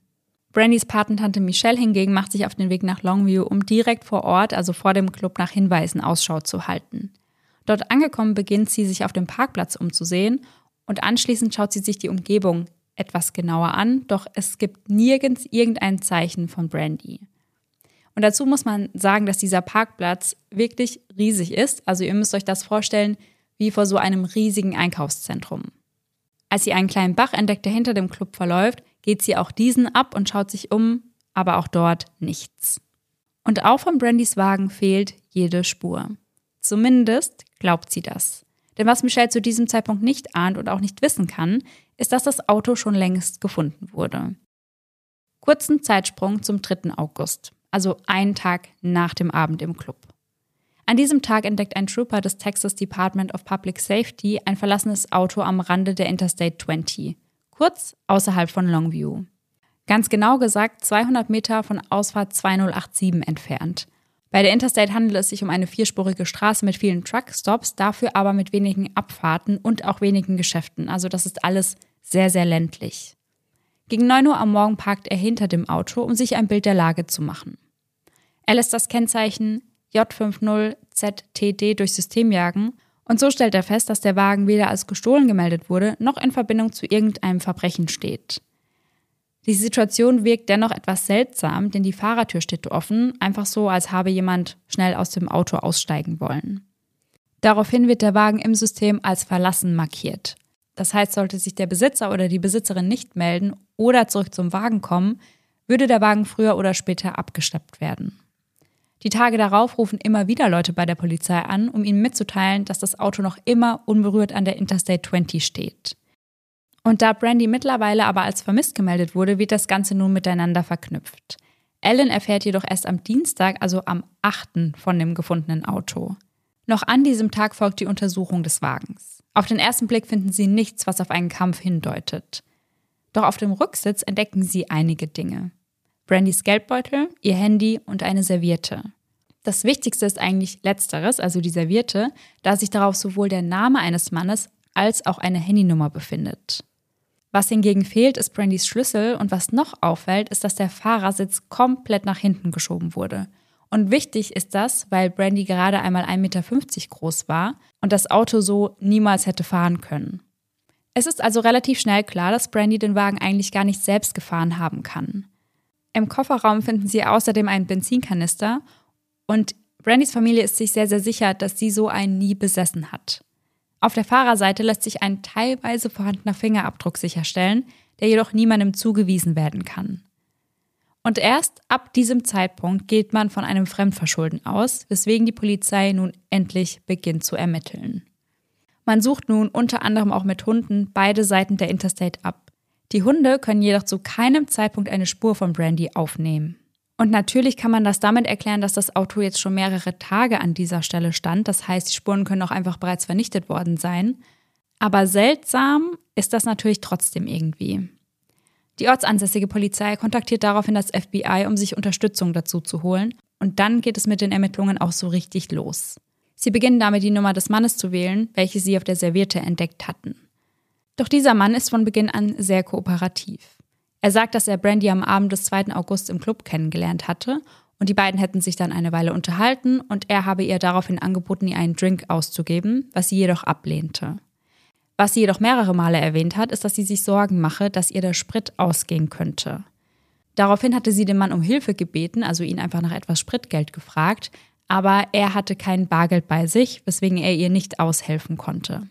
Brandys Patentante Michelle hingegen macht sich auf den Weg nach Longview, um direkt vor Ort, also vor dem Club, nach Hinweisen Ausschau zu halten. Dort angekommen beginnt sie, sich auf dem Parkplatz umzusehen und anschließend schaut sie sich die Umgebung etwas genauer an, doch es gibt nirgends irgendein Zeichen von Brandy. Und dazu muss man sagen, dass dieser Parkplatz wirklich riesig ist. Also ihr müsst euch das vorstellen wie vor so einem riesigen Einkaufszentrum. Als sie einen kleinen Bach entdeckt, der hinter dem Club verläuft, geht sie auch diesen ab und schaut sich um, aber auch dort nichts. Und auch von Brandys Wagen fehlt jede Spur. Zumindest glaubt sie das. Denn was Michelle zu diesem Zeitpunkt nicht ahnt und auch nicht wissen kann, ist, dass das Auto schon längst gefunden wurde. Kurzen Zeitsprung zum 3. August, also einen Tag nach dem Abend im Club. An diesem Tag entdeckt ein Trooper des Texas Department of Public Safety ein verlassenes Auto am Rande der Interstate 20, kurz außerhalb von Longview. Ganz genau gesagt 200 Meter von Ausfahrt 2087 entfernt. Bei der Interstate handelt es sich um eine vierspurige Straße mit vielen Truckstops, dafür aber mit wenigen Abfahrten und auch wenigen Geschäften. Also das ist alles sehr, sehr ländlich. Gegen 9 Uhr am Morgen parkt er hinter dem Auto, um sich ein Bild der Lage zu machen. Er lässt das Kennzeichen J50ZTD durchs System jagen und so stellt er fest, dass der Wagen weder als gestohlen gemeldet wurde, noch in Verbindung zu irgendeinem Verbrechen steht. Die Situation wirkt dennoch etwas seltsam, denn die Fahrertür steht offen, einfach so, als habe jemand schnell aus dem Auto aussteigen wollen. Daraufhin wird der Wagen im System als verlassen markiert. Das heißt, sollte sich der Besitzer oder die Besitzerin nicht melden oder zurück zum Wagen kommen, würde der Wagen früher oder später abgeschleppt werden. Die Tage darauf rufen immer wieder Leute bei der Polizei an, um ihnen mitzuteilen, dass das Auto noch immer unberührt an der Interstate 20 steht. Und da Brandy mittlerweile aber als vermisst gemeldet wurde, wird das Ganze nun miteinander verknüpft. Ellen erfährt jedoch erst am Dienstag, also am 8. von dem gefundenen Auto. Noch an diesem Tag folgt die Untersuchung des Wagens. Auf den ersten Blick finden sie nichts, was auf einen Kampf hindeutet. Doch auf dem Rücksitz entdecken sie einige Dinge. Brandys Geldbeutel, ihr Handy und eine Serviette. Das Wichtigste ist eigentlich letzteres, also die Serviette, da sich darauf sowohl der Name eines Mannes als auch eine Handynummer befindet. Was hingegen fehlt, ist Brandys Schlüssel und was noch auffällt, ist, dass der Fahrersitz komplett nach hinten geschoben wurde. Und wichtig ist das, weil Brandy gerade einmal 1,50 Meter groß war und das Auto so niemals hätte fahren können. Es ist also relativ schnell klar, dass Brandy den Wagen eigentlich gar nicht selbst gefahren haben kann. Im Kofferraum finden sie außerdem einen Benzinkanister und Brandys Familie ist sich sehr, sehr sicher, dass sie so einen nie besessen hat. Auf der Fahrerseite lässt sich ein teilweise vorhandener Fingerabdruck sicherstellen, der jedoch niemandem zugewiesen werden kann. Und erst ab diesem Zeitpunkt geht man von einem Fremdverschulden aus, weswegen die Polizei nun endlich beginnt zu ermitteln. Man sucht nun unter anderem auch mit Hunden beide Seiten der Interstate ab. Die Hunde können jedoch zu keinem Zeitpunkt eine Spur von Brandy aufnehmen. Und natürlich kann man das damit erklären, dass das Auto jetzt schon mehrere Tage an dieser Stelle stand. Das heißt, die Spuren können auch einfach bereits vernichtet worden sein. Aber seltsam ist das natürlich trotzdem irgendwie. Die ortsansässige Polizei kontaktiert daraufhin das FBI, um sich Unterstützung dazu zu holen. Und dann geht es mit den Ermittlungen auch so richtig los. Sie beginnen damit, die Nummer des Mannes zu wählen, welche sie auf der Serviette entdeckt hatten. Doch dieser Mann ist von Beginn an sehr kooperativ. Er sagt, dass er Brandy am Abend des 2. August im Club kennengelernt hatte und die beiden hätten sich dann eine Weile unterhalten und er habe ihr daraufhin angeboten, ihr einen Drink auszugeben, was sie jedoch ablehnte. Was sie jedoch mehrere Male erwähnt hat, ist, dass sie sich Sorgen mache, dass ihr der Sprit ausgehen könnte. Daraufhin hatte sie den Mann um Hilfe gebeten, also ihn einfach nach etwas Spritgeld gefragt, aber er hatte kein Bargeld bei sich, weswegen er ihr nicht aushelfen konnte.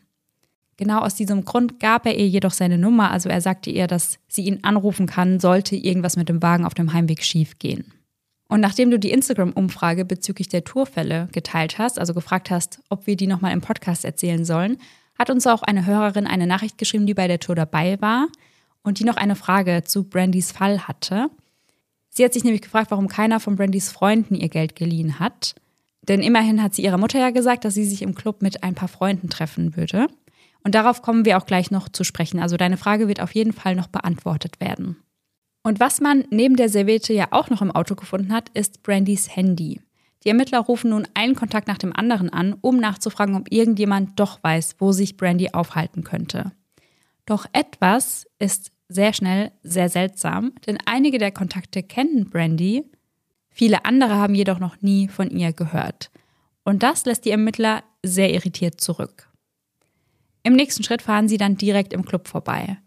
Genau aus diesem Grund gab er ihr jedoch seine Nummer, also er sagte ihr, dass sie ihn anrufen kann, sollte irgendwas mit dem Wagen auf dem Heimweg schief gehen. Und nachdem du die Instagram-Umfrage bezüglich der Tourfälle geteilt hast, also gefragt hast, ob wir die nochmal im Podcast erzählen sollen, hat uns auch eine Hörerin eine Nachricht geschrieben, die bei der Tour dabei war und die noch eine Frage zu Brandys Fall hatte. Sie hat sich nämlich gefragt, warum keiner von Brandys Freunden ihr Geld geliehen hat. Denn immerhin hat sie ihrer Mutter ja gesagt, dass sie sich im Club mit ein paar Freunden treffen würde. Und darauf kommen wir auch gleich noch zu sprechen. Also deine Frage wird auf jeden Fall noch beantwortet werden. Und was man neben der Serviette ja auch noch im Auto gefunden hat, ist Brandys Handy. Die Ermittler rufen nun einen Kontakt nach dem anderen an, um nachzufragen, ob irgendjemand doch weiß, wo sich Brandy aufhalten könnte. Doch etwas ist sehr schnell sehr seltsam, denn einige der Kontakte kennen Brandy, viele andere haben jedoch noch nie von ihr gehört. Und das lässt die Ermittler sehr irritiert zurück. Im nächsten Schritt fahren sie dann direkt im Club vorbei.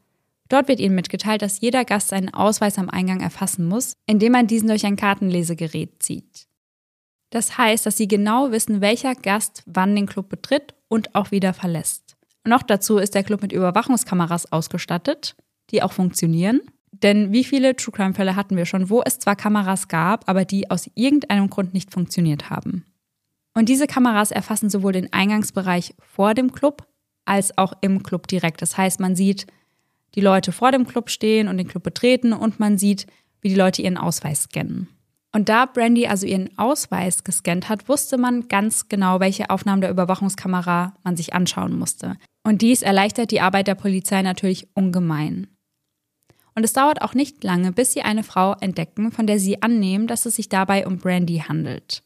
Dort wird ihnen mitgeteilt, dass jeder Gast seinen Ausweis am Eingang erfassen muss, indem man diesen durch ein Kartenlesegerät zieht. Das heißt, dass sie genau wissen, welcher Gast wann den Club betritt und auch wieder verlässt. Noch dazu ist der Club mit Überwachungskameras ausgestattet, die auch funktionieren. Denn wie viele True Crime Fälle hatten wir schon, wo es zwar Kameras gab, aber die aus irgendeinem Grund nicht funktioniert haben. Und diese Kameras erfassen sowohl den Eingangsbereich vor dem Club als auch im Club direkt. Das heißt, man sieht die Leute vor dem Club stehen und den Club betreten und man sieht, wie die Leute ihren Ausweis scannen. Und da Brandy also ihren Ausweis gescannt hat, wusste man ganz genau, welche Aufnahmen der Überwachungskamera man sich anschauen musste. Und dies erleichtert die Arbeit der Polizei natürlich ungemein. Und es dauert auch nicht lange, bis sie eine Frau entdecken, von der sie annehmen, dass es sich dabei um Brandy handelt.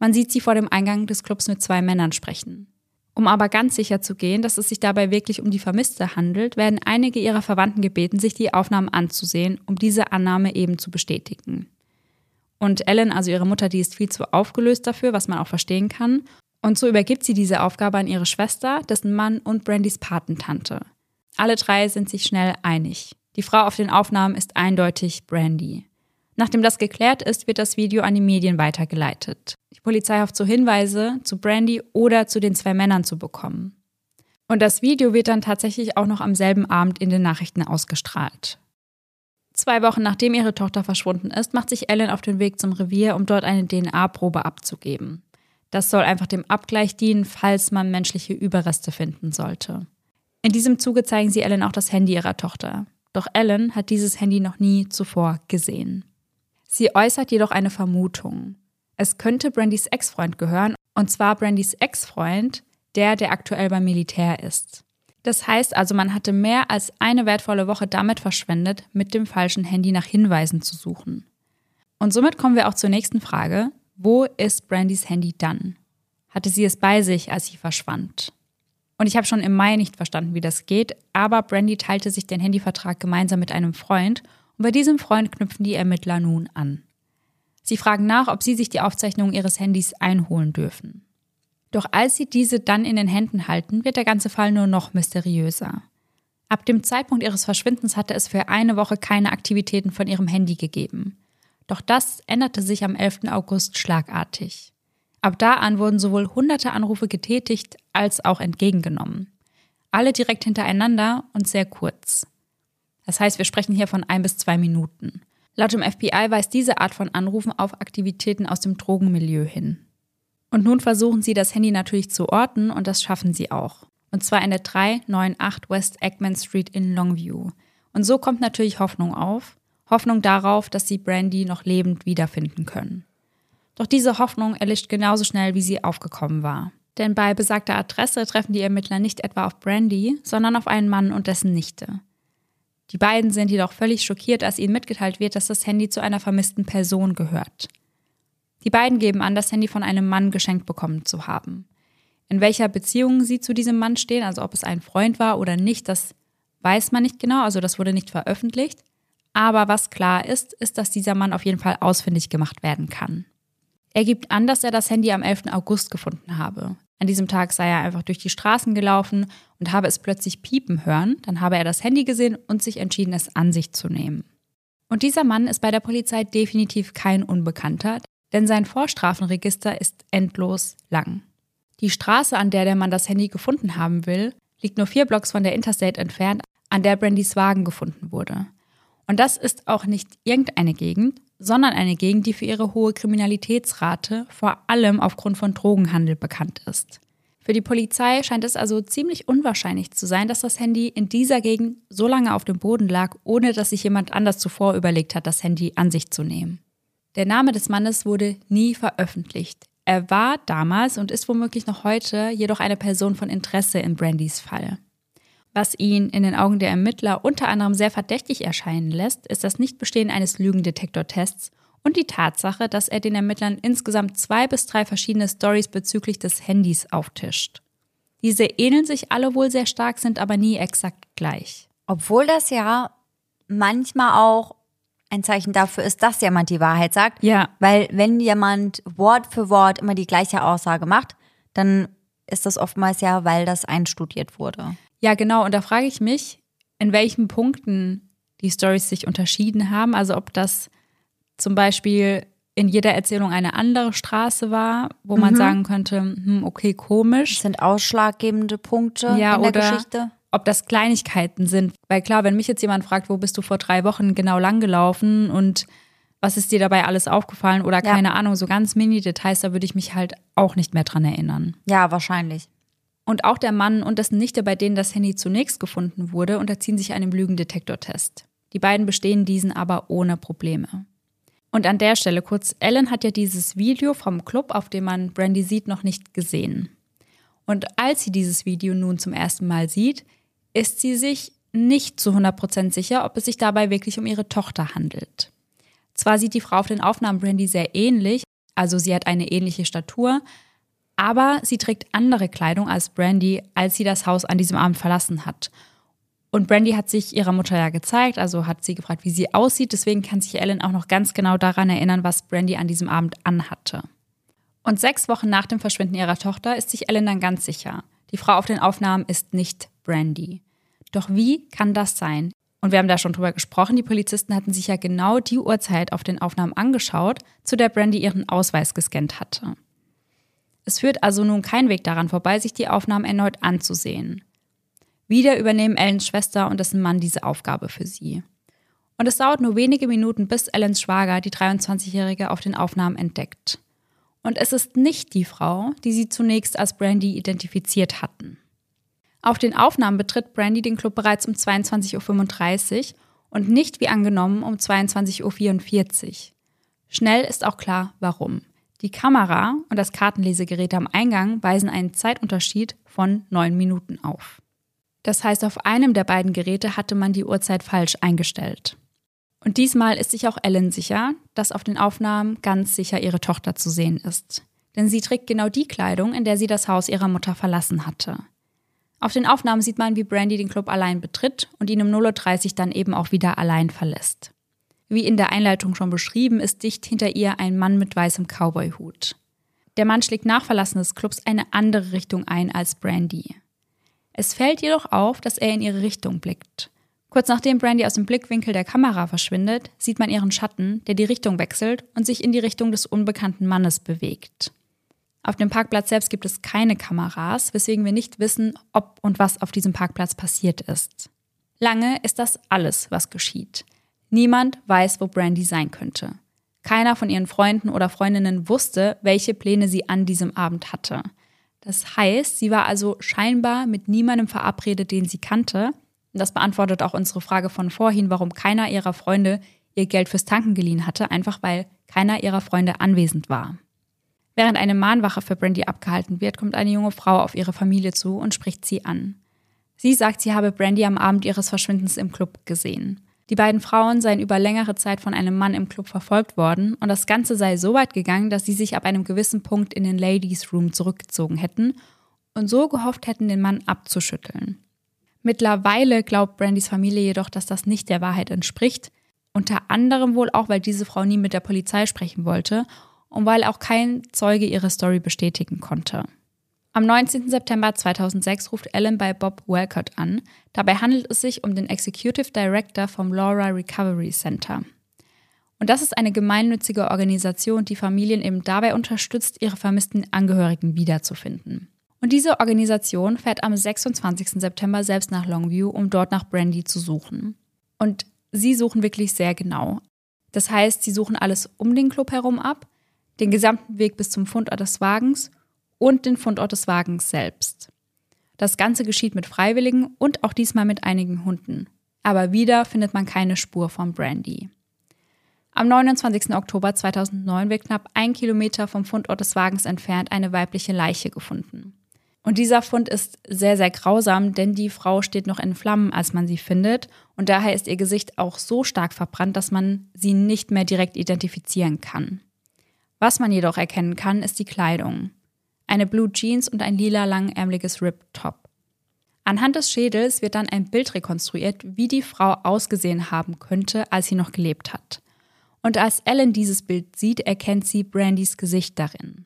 Man sieht sie vor dem Eingang des Clubs mit zwei Männern sprechen. Um aber ganz sicher zu gehen, dass es sich dabei wirklich um die Vermisste handelt, werden einige ihrer Verwandten gebeten, sich die Aufnahmen anzusehen, um diese Annahme eben zu bestätigen. Und Ellen, also ihre Mutter, die ist viel zu aufgelöst dafür, was man auch verstehen kann. Und so übergibt sie diese Aufgabe an ihre Schwester, dessen Mann und Brandys Patentante. Alle drei sind sich schnell einig. Die Frau auf den Aufnahmen ist eindeutig Brandy. Nachdem das geklärt ist, wird das Video an die Medien weitergeleitet. Die Polizei hofft so Hinweise zu Brandy oder zu den zwei Männern zu bekommen. Und das Video wird dann tatsächlich auch noch am selben Abend in den Nachrichten ausgestrahlt. Zwei Wochen nachdem ihre Tochter verschwunden ist, macht sich Ellen auf den Weg zum Revier, um dort eine DNA-Probe abzugeben. Das soll einfach dem Abgleich dienen, falls man menschliche Überreste finden sollte. In diesem Zuge zeigen sie Ellen auch das Handy ihrer Tochter. Doch Ellen hat dieses Handy noch nie zuvor gesehen. Sie äußert jedoch eine Vermutung. Es könnte Brandys Ex-Freund gehören, und zwar Brandys Ex-Freund, der, der aktuell beim Militär ist. Das heißt also, man hatte mehr als eine wertvolle Woche damit verschwendet, mit dem falschen Handy nach Hinweisen zu suchen. Und somit kommen wir auch zur nächsten Frage. Wo ist Brandys Handy dann? Hatte sie es bei sich, als sie verschwand? Und ich habe schon im Mai nicht verstanden, wie das geht, aber Brandy teilte sich den Handyvertrag gemeinsam mit einem Freund und bei diesem Freund knüpfen die Ermittler nun an. Sie fragen nach, ob sie sich die Aufzeichnungen ihres Handys einholen dürfen. Doch als sie diese dann in den Händen halten, wird der ganze Fall nur noch mysteriöser. Ab dem Zeitpunkt ihres Verschwindens hatte es für eine Woche keine Aktivitäten von ihrem Handy gegeben. Doch das änderte sich am 11. August schlagartig. Ab da an wurden sowohl hunderte Anrufe getätigt als auch entgegengenommen. Alle direkt hintereinander und sehr kurz. Das heißt, wir sprechen hier von ein bis zwei Minuten. Laut dem FBI weist diese Art von Anrufen auf Aktivitäten aus dem Drogenmilieu hin. Und nun versuchen sie, das Handy natürlich zu orten und das schaffen sie auch. Und zwar in der 398 West Eggman Street in Longview. Und so kommt natürlich Hoffnung auf. Hoffnung darauf, dass sie Brandy noch lebend wiederfinden können. Doch diese Hoffnung erlischt genauso schnell, wie sie aufgekommen war. Denn bei besagter Adresse treffen die Ermittler nicht etwa auf Brandy, sondern auf einen Mann und dessen Nichte. Die beiden sind jedoch völlig schockiert, als ihnen mitgeteilt wird, dass das Handy zu einer vermissten Person gehört. Die beiden geben an, das Handy von einem Mann geschenkt bekommen zu haben. In welcher Beziehung sie zu diesem Mann stehen, also ob es ein Freund war oder nicht, das weiß man nicht genau, also das wurde nicht veröffentlicht. Aber was klar ist, ist, dass dieser Mann auf jeden Fall ausfindig gemacht werden kann. Er gibt an, dass er das Handy am 11. August gefunden habe. An diesem Tag sei er einfach durch die Straßen gelaufen und habe es plötzlich piepen hören. Dann habe er das Handy gesehen und sich entschieden, es an sich zu nehmen. Und dieser Mann ist bei der Polizei definitiv kein Unbekannter, denn sein Vorstrafenregister ist endlos lang. Die Straße, an der der Mann das Handy gefunden haben will, liegt nur vier Blocks von der Interstate entfernt, an der Brandys Wagen gefunden wurde. Und das ist auch nicht irgendeine Gegend, sondern eine Gegend, die für ihre hohe Kriminalitätsrate vor allem aufgrund von Drogenhandel bekannt ist. Für die Polizei scheint es also ziemlich unwahrscheinlich zu sein, dass das Handy in dieser Gegend so lange auf dem Boden lag, ohne dass sich jemand anders zuvor überlegt hat, das Handy an sich zu nehmen. Der Name des Mannes wurde nie veröffentlicht. Er war damals und ist womöglich noch heute jedoch eine Person von Interesse in Brandys Fall. Was ihn in den Augen der Ermittler unter anderem sehr verdächtig erscheinen lässt, ist das Nichtbestehen eines Lügendetektortests und die Tatsache, dass er den Ermittlern insgesamt zwei bis drei verschiedene Stories bezüglich des Handys auftischt. Diese ähneln sich alle wohl sehr stark, sind aber nie exakt gleich. Obwohl das ja manchmal auch ein Zeichen dafür ist, dass jemand die Wahrheit sagt. Ja. Weil wenn jemand Wort für Wort immer die gleiche Aussage macht, dann ist das oftmals ja, weil das einstudiert wurde. Ja, genau. Und da frage ich mich, in welchen Punkten die Stories sich unterschieden haben. Also ob das zum Beispiel in jeder Erzählung eine andere Straße war, wo man Mhm. sagen könnte, hm, okay, komisch. Das sind ausschlaggebende Punkte Ja, in der oder Geschichte. ob das Kleinigkeiten sind. Weil klar, wenn mich jetzt jemand fragt, wo bist du vor drei Wochen genau lang gelaufen und was ist dir dabei alles aufgefallen oder Ja. keine Ahnung, so ganz Mini-Details, da würde ich mich halt auch nicht mehr dran erinnern. Ja, wahrscheinlich. Und auch der Mann und dessen Nichte, bei denen das Handy zunächst gefunden wurde, unterziehen sich einem Lügendetektortest. Die beiden bestehen diesen aber ohne Probleme. Und an der Stelle kurz, Ellen hat ja dieses Video vom Club, auf dem man Brandy sieht, noch nicht gesehen. Und als sie dieses Video nun zum ersten Mal sieht, ist sie sich nicht zu 100% sicher, ob es sich dabei wirklich um ihre Tochter handelt. Zwar sieht die Frau auf den Aufnahmen Brandy sehr ähnlich, also sie hat eine ähnliche Statur, aber sie trägt andere Kleidung als Brandy, als sie das Haus an diesem Abend verlassen hat. Und Brandy hat sich ihrer Mutter ja gezeigt, also hat sie gefragt, wie sie aussieht. Deswegen kann sich Ellen auch noch ganz genau daran erinnern, was Brandy an diesem Abend anhatte. Und sechs Wochen nach dem Verschwinden ihrer Tochter ist sich Ellen dann ganz sicher. Die Frau auf den Aufnahmen ist nicht Brandy. Doch wie kann das sein? Und wir haben da schon drüber gesprochen, die Polizisten hatten sich ja genau die Uhrzeit auf den Aufnahmen angeschaut, zu der Brandy ihren Ausweis gescannt hatte. Es führt also nun kein Weg daran vorbei, sich die Aufnahmen erneut anzusehen. Wieder übernehmen Ellens Schwester und dessen Mann diese Aufgabe für sie. Und es dauert nur wenige Minuten, bis Ellens Schwager die 23-Jährige auf den Aufnahmen entdeckt. Und es ist nicht die Frau, die sie zunächst als Brandy identifiziert hatten. Auf den Aufnahmen betritt Brandy den Club bereits um 22.35 Uhr und nicht wie angenommen um 22.44 Uhr. Schnell ist auch klar, warum. Die Kamera und das Kartenlesegerät am Eingang weisen einen Zeitunterschied von neun Minuten auf. Das heißt, auf einem der beiden Geräte hatte man die Uhrzeit falsch eingestellt. Und diesmal ist sich auch Ellen sicher, dass auf den Aufnahmen ganz sicher ihre Tochter zu sehen ist. Denn sie trägt genau die Kleidung, in der sie das Haus ihrer Mutter verlassen hatte. Auf den Aufnahmen sieht man, wie Brandy den Club allein betritt und ihn um 0.30 Uhr dann eben auch wieder allein verlässt. Wie in der Einleitung schon beschrieben, ist dicht hinter ihr ein Mann mit weißem Cowboyhut. Der Mann schlägt nach Verlassen des Clubs eine andere Richtung ein als Brandy. Es fällt jedoch auf, dass er in ihre Richtung blickt. Kurz nachdem Brandy aus dem Blickwinkel der Kamera verschwindet, sieht man ihren Schatten, der die Richtung wechselt und sich in die Richtung des unbekannten Mannes bewegt. Auf dem Parkplatz selbst gibt es keine Kameras, weswegen wir nicht wissen, ob und was auf diesem Parkplatz passiert ist. Lange ist das alles, was geschieht. Niemand weiß, wo Brandy sein könnte. Keiner von ihren Freunden oder Freundinnen wusste, welche Pläne sie an diesem Abend hatte. Das heißt, sie war also scheinbar mit niemandem verabredet, den sie kannte. Und das beantwortet auch unsere Frage von vorhin, warum keiner ihrer Freunde ihr Geld fürs Tanken geliehen hatte, einfach weil keiner ihrer Freunde anwesend war. Während eine Mahnwache für Brandy abgehalten wird, kommt eine junge Frau auf ihre Familie zu und spricht sie an. Sie sagt, sie habe Brandy am Abend ihres Verschwindens im Club gesehen. Die beiden Frauen seien über längere Zeit von einem Mann im Club verfolgt worden und das Ganze sei so weit gegangen, dass sie sich ab einem gewissen Punkt in den Ladies Room zurückgezogen hätten und so gehofft hätten, den Mann abzuschütteln. Mittlerweile glaubt Brandys Familie jedoch, dass das nicht der Wahrheit entspricht, unter anderem wohl auch, weil diese Frau nie mit der Polizei sprechen wollte und weil auch kein Zeuge ihre Story bestätigen konnte. Am 19. September 2006 ruft Ellen bei Bob Welcott an. Dabei handelt es sich um den Executive Director vom Laura Recovery Center. Und das ist eine gemeinnützige Organisation, die Familien eben dabei unterstützt, ihre vermissten Angehörigen wiederzufinden. Und diese Organisation fährt am 26. September selbst nach Longview, um dort nach Brandy zu suchen. Und sie suchen wirklich sehr genau. Das heißt, sie suchen alles um den Club herum ab, den gesamten Weg bis zum Fundort des Wagens und den Fundort des Wagens selbst. Das Ganze geschieht mit Freiwilligen und auch diesmal mit einigen Hunden. Aber wieder findet man keine Spur von Brandy. Am 29. Oktober 2009 wird knapp ein Kilometer vom Fundort des Wagens entfernt eine weibliche Leiche gefunden. Und dieser Fund ist sehr, sehr grausam, denn die Frau steht noch in Flammen, als man sie findet. Und daher ist ihr Gesicht auch so stark verbrannt, dass man sie nicht mehr direkt identifizieren kann. Was man jedoch erkennen kann, ist die Kleidung. Eine Blue Jeans und ein lila langärmliches Rip-Top. Anhand des Schädels wird dann ein Bild rekonstruiert, wie die Frau ausgesehen haben könnte, als sie noch gelebt hat. Und als Ellen dieses Bild sieht, erkennt sie Brandys Gesicht darin.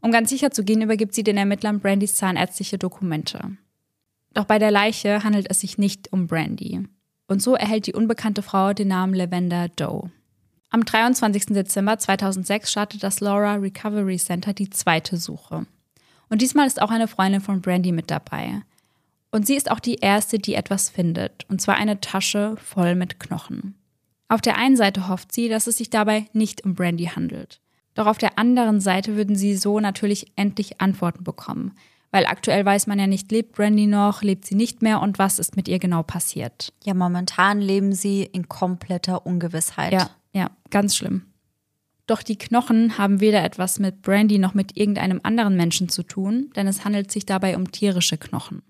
Um ganz sicher zu gehen, übergibt sie den Ermittlern Brandys zahnärztliche Dokumente. Doch bei der Leiche handelt es sich nicht um Brandy. Und so erhält die unbekannte Frau den Namen Lavender Doe. Am 23. Dezember 2006 startet das Laura Recovery Center die zweite Suche. Und diesmal ist auch eine Freundin von Brandy mit dabei. Und sie ist auch die erste, die etwas findet, und zwar eine Tasche voll mit Knochen. Auf der einen Seite hofft sie, dass es sich dabei nicht um Brandy handelt. Doch auf der anderen Seite würden sie so natürlich endlich Antworten bekommen. Weil aktuell weiß man ja nicht, lebt Brandy noch, lebt sie nicht mehr und was ist mit ihr genau passiert. Ja, momentan leben sie in kompletter Ungewissheit. Ja, ja, ganz schlimm. Doch die Knochen haben weder etwas mit Brandy noch mit irgendeinem anderen Menschen zu tun, denn es handelt sich dabei um tierische Knochen.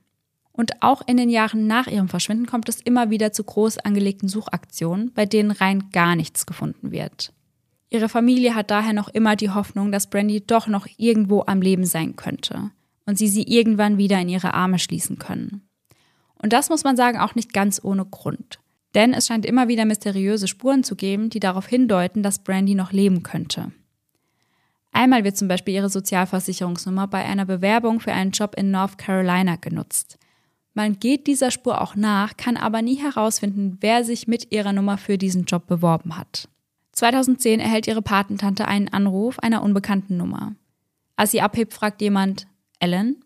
Und auch in den Jahren nach ihrem Verschwinden kommt es immer wieder zu groß angelegten Suchaktionen, bei denen rein gar nichts gefunden wird. Ihre Familie hat daher noch immer die Hoffnung, dass Brandy doch noch irgendwo am Leben sein könnte und sie sie irgendwann wieder in ihre Arme schließen können. Und das muss man sagen auch nicht ganz ohne Grund. Denn es scheint immer wieder mysteriöse Spuren zu geben, die darauf hindeuten, dass Brandy noch leben könnte. Einmal wird zum Beispiel ihre Sozialversicherungsnummer bei einer Bewerbung für einen Job in North Carolina genutzt. Man geht dieser Spur auch nach, kann aber nie herausfinden, wer sich mit ihrer Nummer für diesen Job beworben hat. 2010 erhält ihre Patentante einen Anruf einer unbekannten Nummer. Als sie abhebt, fragt jemand, Ellen?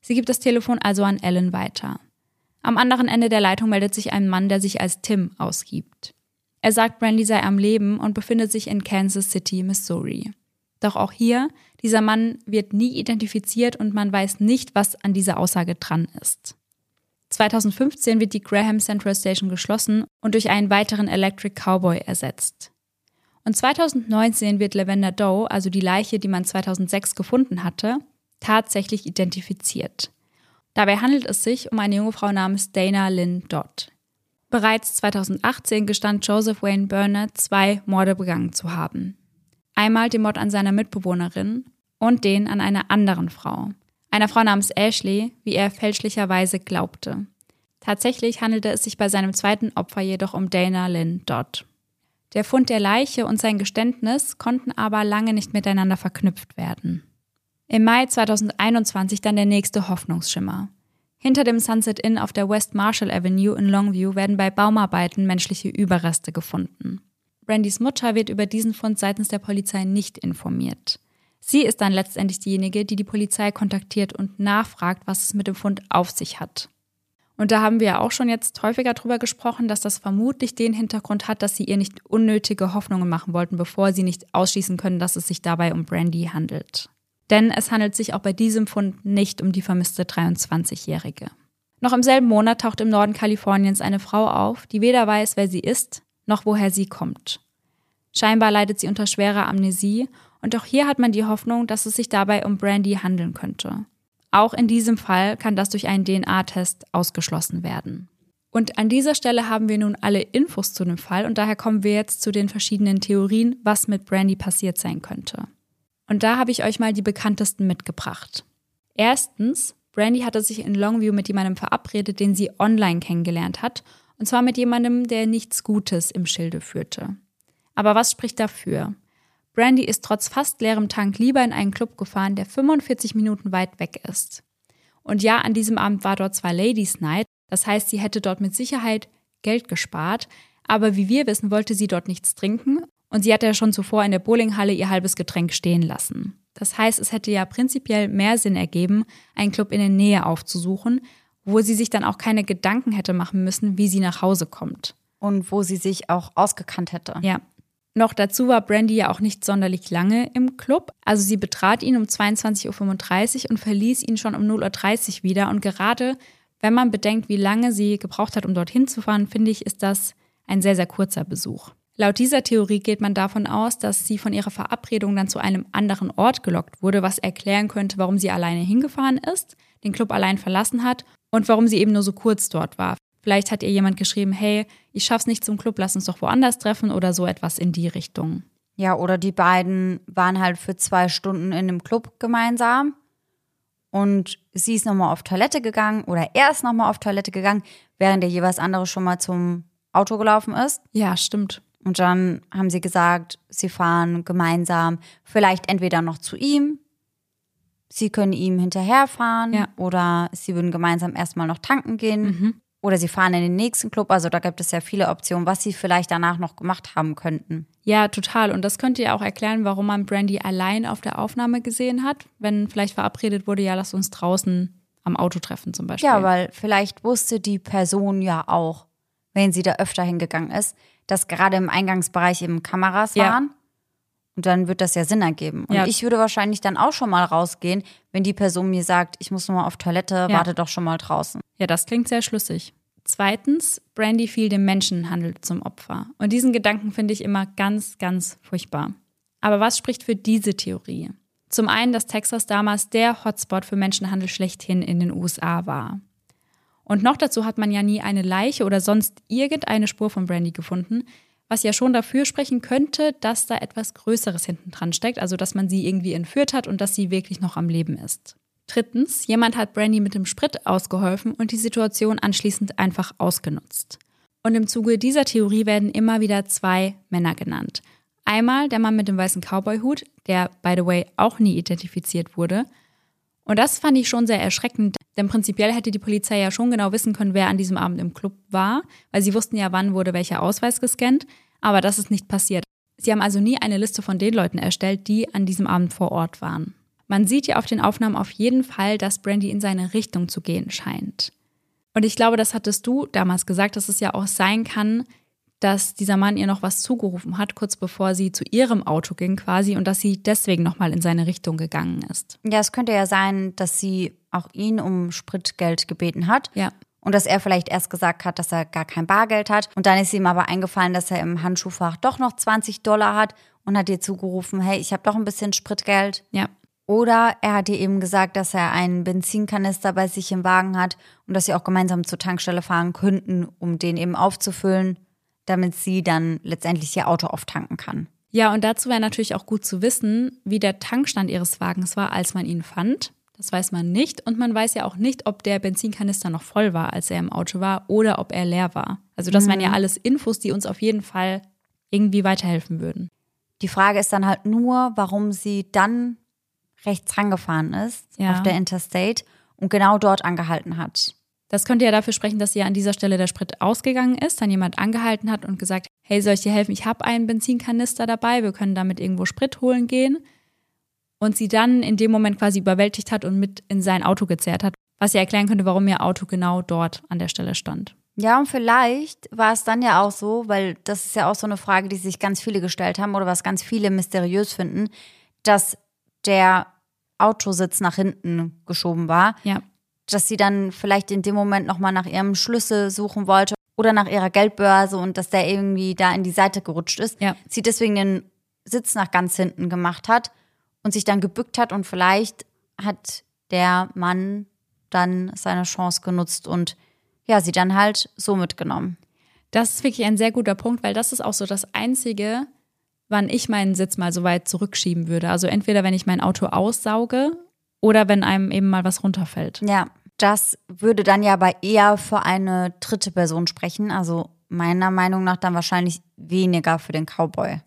Sie gibt das Telefon also an Ellen weiter. Am anderen Ende der Leitung meldet sich ein Mann, der sich als Tim ausgibt. Er sagt, Brandy sei am Leben und befindet sich in Kansas City, Missouri. Doch auch hier, dieser Mann wird nie identifiziert und man weiß nicht, was an dieser Aussage dran ist. 2015 wird die Graham Central Station geschlossen und durch einen weiteren Electric Cowboy ersetzt. Und 2019 wird Lavender Doe, also die Leiche, die man 2006 gefunden hatte, tatsächlich identifiziert. Dabei handelt es sich um eine junge Frau namens Dana Lynn Dodd. Bereits 2018 gestand Joseph Wayne Burnett zwei Morde begangen zu haben. Einmal den Mord an seiner Mitbewohnerin und den an einer anderen Frau. Einer Frau namens Ashley, wie er fälschlicherweise glaubte. Tatsächlich handelte es sich bei seinem zweiten Opfer jedoch um Dana Lynn Dodd. Der Fund der Leiche und sein Geständnis konnten aber lange nicht miteinander verknüpft werden. Im Mai 2021 dann der nächste Hoffnungsschimmer. Hinter dem Sunset Inn auf der West Marshall Avenue in Longview werden bei Baumarbeiten menschliche Überreste gefunden. Brandys Mutter wird über diesen Fund seitens der Polizei nicht informiert. Sie ist dann letztendlich diejenige, die die Polizei kontaktiert und nachfragt, was es mit dem Fund auf sich hat. Und da haben wir ja auch schon jetzt häufiger drüber gesprochen, dass das vermutlich den Hintergrund hat, dass sie ihr nicht unnötige Hoffnungen machen wollten, bevor sie nicht ausschließen können, dass es sich dabei um Brandy handelt. Denn es handelt sich auch bei diesem Fund nicht um die vermisste 23-Jährige. Noch im selben Monat taucht im Norden Kaliforniens eine Frau auf, die weder weiß, wer sie ist, noch woher sie kommt. Scheinbar leidet sie unter schwerer Amnesie und auch hier hat man die Hoffnung, dass es sich dabei um Brandy handeln könnte. Auch in diesem Fall kann das durch einen DNA-Test ausgeschlossen werden. Und an dieser Stelle haben wir nun alle Infos zu dem Fall und daher kommen wir jetzt zu den verschiedenen Theorien, was mit Brandy passiert sein könnte. Und da habe ich euch mal die bekanntesten mitgebracht. Erstens, Brandy hatte sich in Longview mit jemandem verabredet, den sie online kennengelernt hat, und zwar mit jemandem, der nichts Gutes im Schilde führte. Aber was spricht dafür? Brandy ist trotz fast leerem Tank lieber in einen Club gefahren, der 45 Minuten weit weg ist. Und ja, an diesem Abend war dort zwar Ladies Night, das heißt, sie hätte dort mit Sicherheit Geld gespart, aber wie wir wissen, wollte sie dort nichts trinken und sie hatte ja schon zuvor in der Bowlinghalle ihr halbes Getränk stehen lassen. Das heißt, es hätte ja prinzipiell mehr Sinn ergeben, einen Club in der Nähe aufzusuchen, wo sie sich dann auch keine Gedanken hätte machen müssen, wie sie nach Hause kommt. Und wo sie sich auch ausgekannt hätte. Ja. Noch dazu war Brandy ja auch nicht sonderlich lange im Club. Also sie betrat ihn um 22.35 Uhr und verließ ihn schon um 0.30 Uhr wieder. Und gerade wenn man bedenkt, wie lange sie gebraucht hat, um dorthin zu fahren, finde ich, ist das ein sehr, sehr kurzer Besuch. Laut dieser Theorie geht man davon aus, dass sie von ihrer Verabredung dann zu einem anderen Ort gelockt wurde, was erklären könnte, warum sie alleine hingefahren ist, den Club allein verlassen hat und warum sie eben nur so kurz dort war. Vielleicht hat ihr jemand geschrieben, hey, ich schaff's nicht zum Club, lass uns doch woanders treffen oder so etwas in die Richtung. Ja, oder die beiden waren halt für zwei Stunden in dem Club gemeinsam und sie ist nochmal auf Toilette gegangen oder er ist nochmal auf Toilette gegangen, während der jeweils andere schon mal zum Auto gelaufen ist. Ja, stimmt. Und dann haben sie gesagt, sie fahren gemeinsam vielleicht entweder noch zu ihm. sie können ihm hinterherfahren Ja. oder sie würden gemeinsam erstmal noch tanken gehen Mhm. oder sie fahren in den nächsten Club. Also da gibt es ja viele Optionen, was sie vielleicht danach noch gemacht haben könnten. Ja, total. Und das könnte ja auch erklären, warum man Brandy allein auf der Aufnahme gesehen hat, wenn vielleicht verabredet wurde, ja, lass uns draußen am Auto treffen zum Beispiel. Ja, weil vielleicht wusste die Person ja auch, wenn sie da öfter hingegangen ist, dass gerade im Eingangsbereich eben Kameras Ja. waren. Und dann wird das ja Sinn ergeben. Und Ja. ich würde wahrscheinlich dann auch schon mal rausgehen, wenn die Person mir sagt, ich muss nur mal auf Toilette, Ja. warte doch schon mal draußen. Ja, das klingt sehr schlüssig. Zweitens, Brandy fiel dem Menschenhandel zum Opfer. Und diesen Gedanken finde ich immer ganz, ganz furchtbar. Aber was spricht für diese Theorie? Zum einen, dass Texas damals der Hotspot für Menschenhandel schlechthin in den USA war. Und noch dazu hat man ja nie eine Leiche oder sonst irgendeine Spur von Brandy gefunden, was ja schon dafür sprechen könnte, dass da etwas Größeres hinten dran steckt, also dass man sie irgendwie entführt hat und dass sie wirklich noch am Leben ist. Drittens, jemand hat Brandy mit dem Sprit ausgeholfen und die Situation anschließend einfach ausgenutzt. Und im Zuge dieser Theorie werden immer wieder zwei Männer genannt. Einmal der Mann mit dem weißen Cowboy-Hut, der, by the way, auch nie identifiziert wurde. Und das fand ich schon sehr erschreckend, denn prinzipiell hätte die Polizei ja schon genau wissen können, wer an diesem Abend im Club war, weil sie wussten ja, wann wurde welcher Ausweis gescannt, aber das ist nicht passiert. Sie haben also nie eine Liste von den Leuten erstellt, die an diesem Abend vor Ort waren. Man sieht ja auf den Aufnahmen auf jeden Fall, dass Brandy in seine Richtung zu gehen scheint. Und ich glaube, das hattest du damals gesagt, dass es ja auch sein kann, dass dieser Mann ihr noch was zugerufen hat, kurz bevor sie zu ihrem Auto ging quasi und dass sie deswegen nochmal in seine Richtung gegangen ist. Ja, es könnte ja sein, dass sie auch ihn um Spritgeld gebeten hat. Ja. Und dass er vielleicht erst gesagt hat, dass er gar kein Bargeld hat. Und dann ist ihm aber eingefallen, dass er im Handschuhfach doch noch 20 Dollar hat und hat ihr zugerufen, hey, ich habe doch ein bisschen Spritgeld. Ja. Oder er hat ihr eben gesagt, dass er einen Benzinkanister bei sich im Wagen hat und dass sie auch gemeinsam zur Tankstelle fahren könnten, um den eben aufzufüllen, damit sie dann letztendlich ihr Auto auftanken kann. Ja, und dazu wäre natürlich auch gut zu wissen, wie der Tankstand ihres Wagens war, als man ihn fand. Das weiß man nicht. Und man weiß ja auch nicht, ob der Benzinkanister noch voll war, als er im Auto war, oder ob er leer war. Also das wären ja alles Infos, die uns auf jeden Fall irgendwie weiterhelfen würden. Die Frage ist dann halt nur, warum sie dann rechts rangefahren ist Ja. auf der Interstate und genau dort angehalten hat. Das könnte ja dafür sprechen, dass ihr an dieser Stelle der Sprit ausgegangen ist, dann jemand angehalten hat und gesagt, hey, soll ich dir helfen? Ich habe einen Benzinkanister dabei, wir können damit irgendwo Sprit holen gehen. Und sie dann in dem Moment quasi überwältigt hat und mit in sein Auto gezerrt hat, was ja erklären könnte, warum ihr Auto genau dort an der Stelle stand. Ja, und vielleicht war es dann ja auch so, weil das ist ja auch so eine Frage, die sich ganz viele gestellt haben oder was ganz viele mysteriös finden, dass der Autositz nach hinten geschoben war, Ja. Dass sie dann vielleicht in dem Moment nochmal nach ihrem Schlüssel suchen wollte oder nach ihrer Geldbörse und dass der irgendwie da in die Seite gerutscht ist. Ja. Sie deswegen den Sitz nach ganz hinten gemacht hat und sich dann gebückt hat und vielleicht hat der Mann dann seine Chance genutzt und ja, sie dann halt so mitgenommen. Das ist wirklich ein sehr guter Punkt, weil das ist auch so das Einzige, wann ich meinen Sitz mal so weit zurückschieben würde. Also entweder wenn ich mein Auto aussauge oder wenn einem eben mal was runterfällt. Ja, das würde dann ja aber eher für eine dritte Person sprechen. Also meiner Meinung nach dann wahrscheinlich weniger für den Cowboy.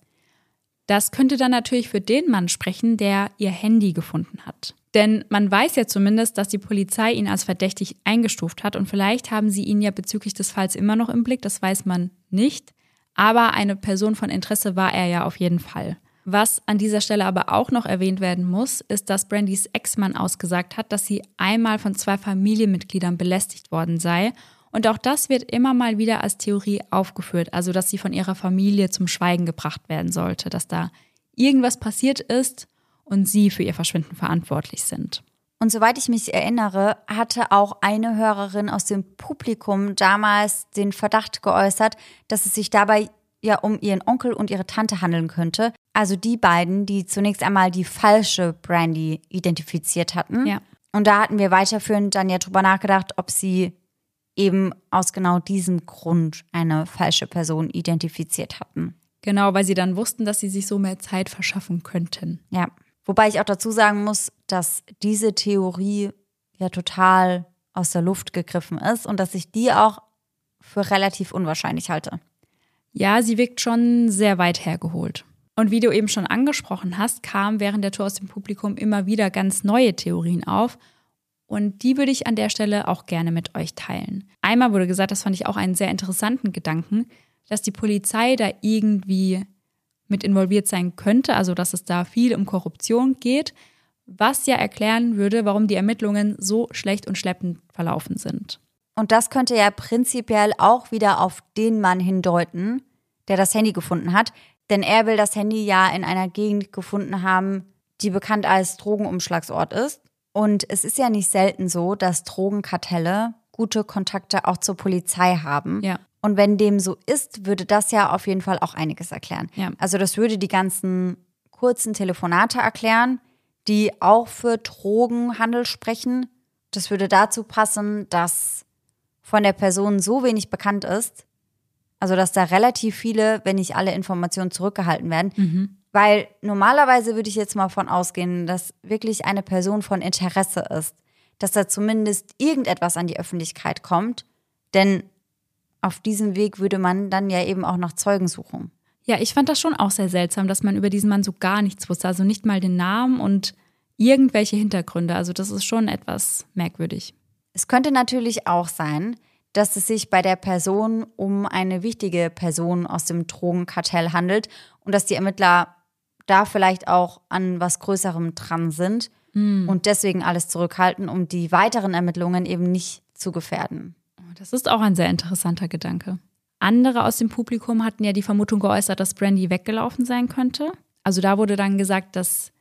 Das könnte dann natürlich für den Mann sprechen, der ihr Handy gefunden hat. Denn man weiß ja zumindest, dass die Polizei ihn als verdächtig eingestuft hat und vielleicht haben sie ihn ja bezüglich des Falls immer noch im Blick, das weiß man nicht. Aber eine Person von Interesse war er ja auf jeden Fall. Was an dieser Stelle aber auch noch erwähnt werden muss, ist, dass Brandys Ex-Mann ausgesagt hat, dass sie einmal von zwei Familienmitgliedern belästigt worden sei. Und auch das wird immer mal wieder als Theorie aufgeführt, also dass sie von ihrer Familie zum Schweigen gebracht werden sollte, dass da irgendwas passiert ist und sie für ihr Verschwinden verantwortlich sind. Und soweit ich mich erinnere, hatte auch eine Hörerin aus dem Publikum damals den Verdacht geäußert, dass es sich dabei ja um ihren Onkel und ihre Tante handeln könnte. Also die beiden, die zunächst einmal die falsche Brandy identifiziert hatten. Ja. Und da hatten wir weiterführend dann ja drüber nachgedacht, ob sie eben aus genau diesem Grund eine falsche Person identifiziert hatten. Genau, weil sie dann wussten, dass sie sich so mehr Zeit verschaffen könnten. Ja. Wobei ich auch dazu sagen muss, dass diese Theorie ja total aus der Luft gegriffen ist und dass ich die auch für relativ unwahrscheinlich halte. Ja, sie wirkt schon sehr weit hergeholt. Und wie du eben schon angesprochen hast, kamen während der Tour aus dem Publikum immer wieder ganz neue Theorien auf. Und die würde ich an der Stelle auch gerne mit euch teilen. Einmal wurde gesagt, das fand ich auch einen sehr interessanten Gedanken, dass die Polizei da irgendwie mit involviert sein könnte, also dass es da viel um Korruption geht, was ja erklären würde, warum die Ermittlungen so schlecht und schleppend verlaufen sind. Und das könnte ja prinzipiell auch wieder auf den Mann hindeuten, der das Handy gefunden hat, denn er will das Handy ja in einer Gegend gefunden haben, die bekannt als Drogenumschlagsort ist. Und es ist ja nicht selten so, dass Drogenkartelle gute Kontakte auch zur Polizei haben. Ja. Und wenn dem so ist, würde das ja auf jeden Fall auch einiges erklären. Ja. Also das würde die ganzen kurzen Telefonate erklären, die auch für Drogenhandel sprechen. Das würde dazu passen, dass von der Person so wenig bekannt ist, also dass da relativ viele, wenn nicht alle Informationen zurückgehalten werden. Mhm. Weil normalerweise würde ich jetzt mal von ausgehen, dass wirklich eine Person von Interesse ist, dass da zumindest irgendetwas an die Öffentlichkeit kommt. Denn auf diesem Weg würde man dann ja eben auch nach Zeugen suchen. Ja, ich fand das schon auch sehr seltsam, dass man über diesen Mann so gar nichts wusste. Also nicht mal den Namen und irgendwelche Hintergründe. Also das ist schon etwas merkwürdig. Es könnte natürlich auch sein, dass es sich bei der Person um eine wichtige Person aus dem Drogenkartell handelt und dass die Ermittler da vielleicht auch an was Größerem dran sind Hm. und deswegen alles zurückhalten, um die weiteren Ermittlungen eben nicht zu gefährden. Das ist auch ein sehr interessanter Gedanke. Andere aus dem Publikum hatten ja die Vermutung geäußert, dass Brandy weggelaufen sein könnte. Also da wurde dann gesagt, dass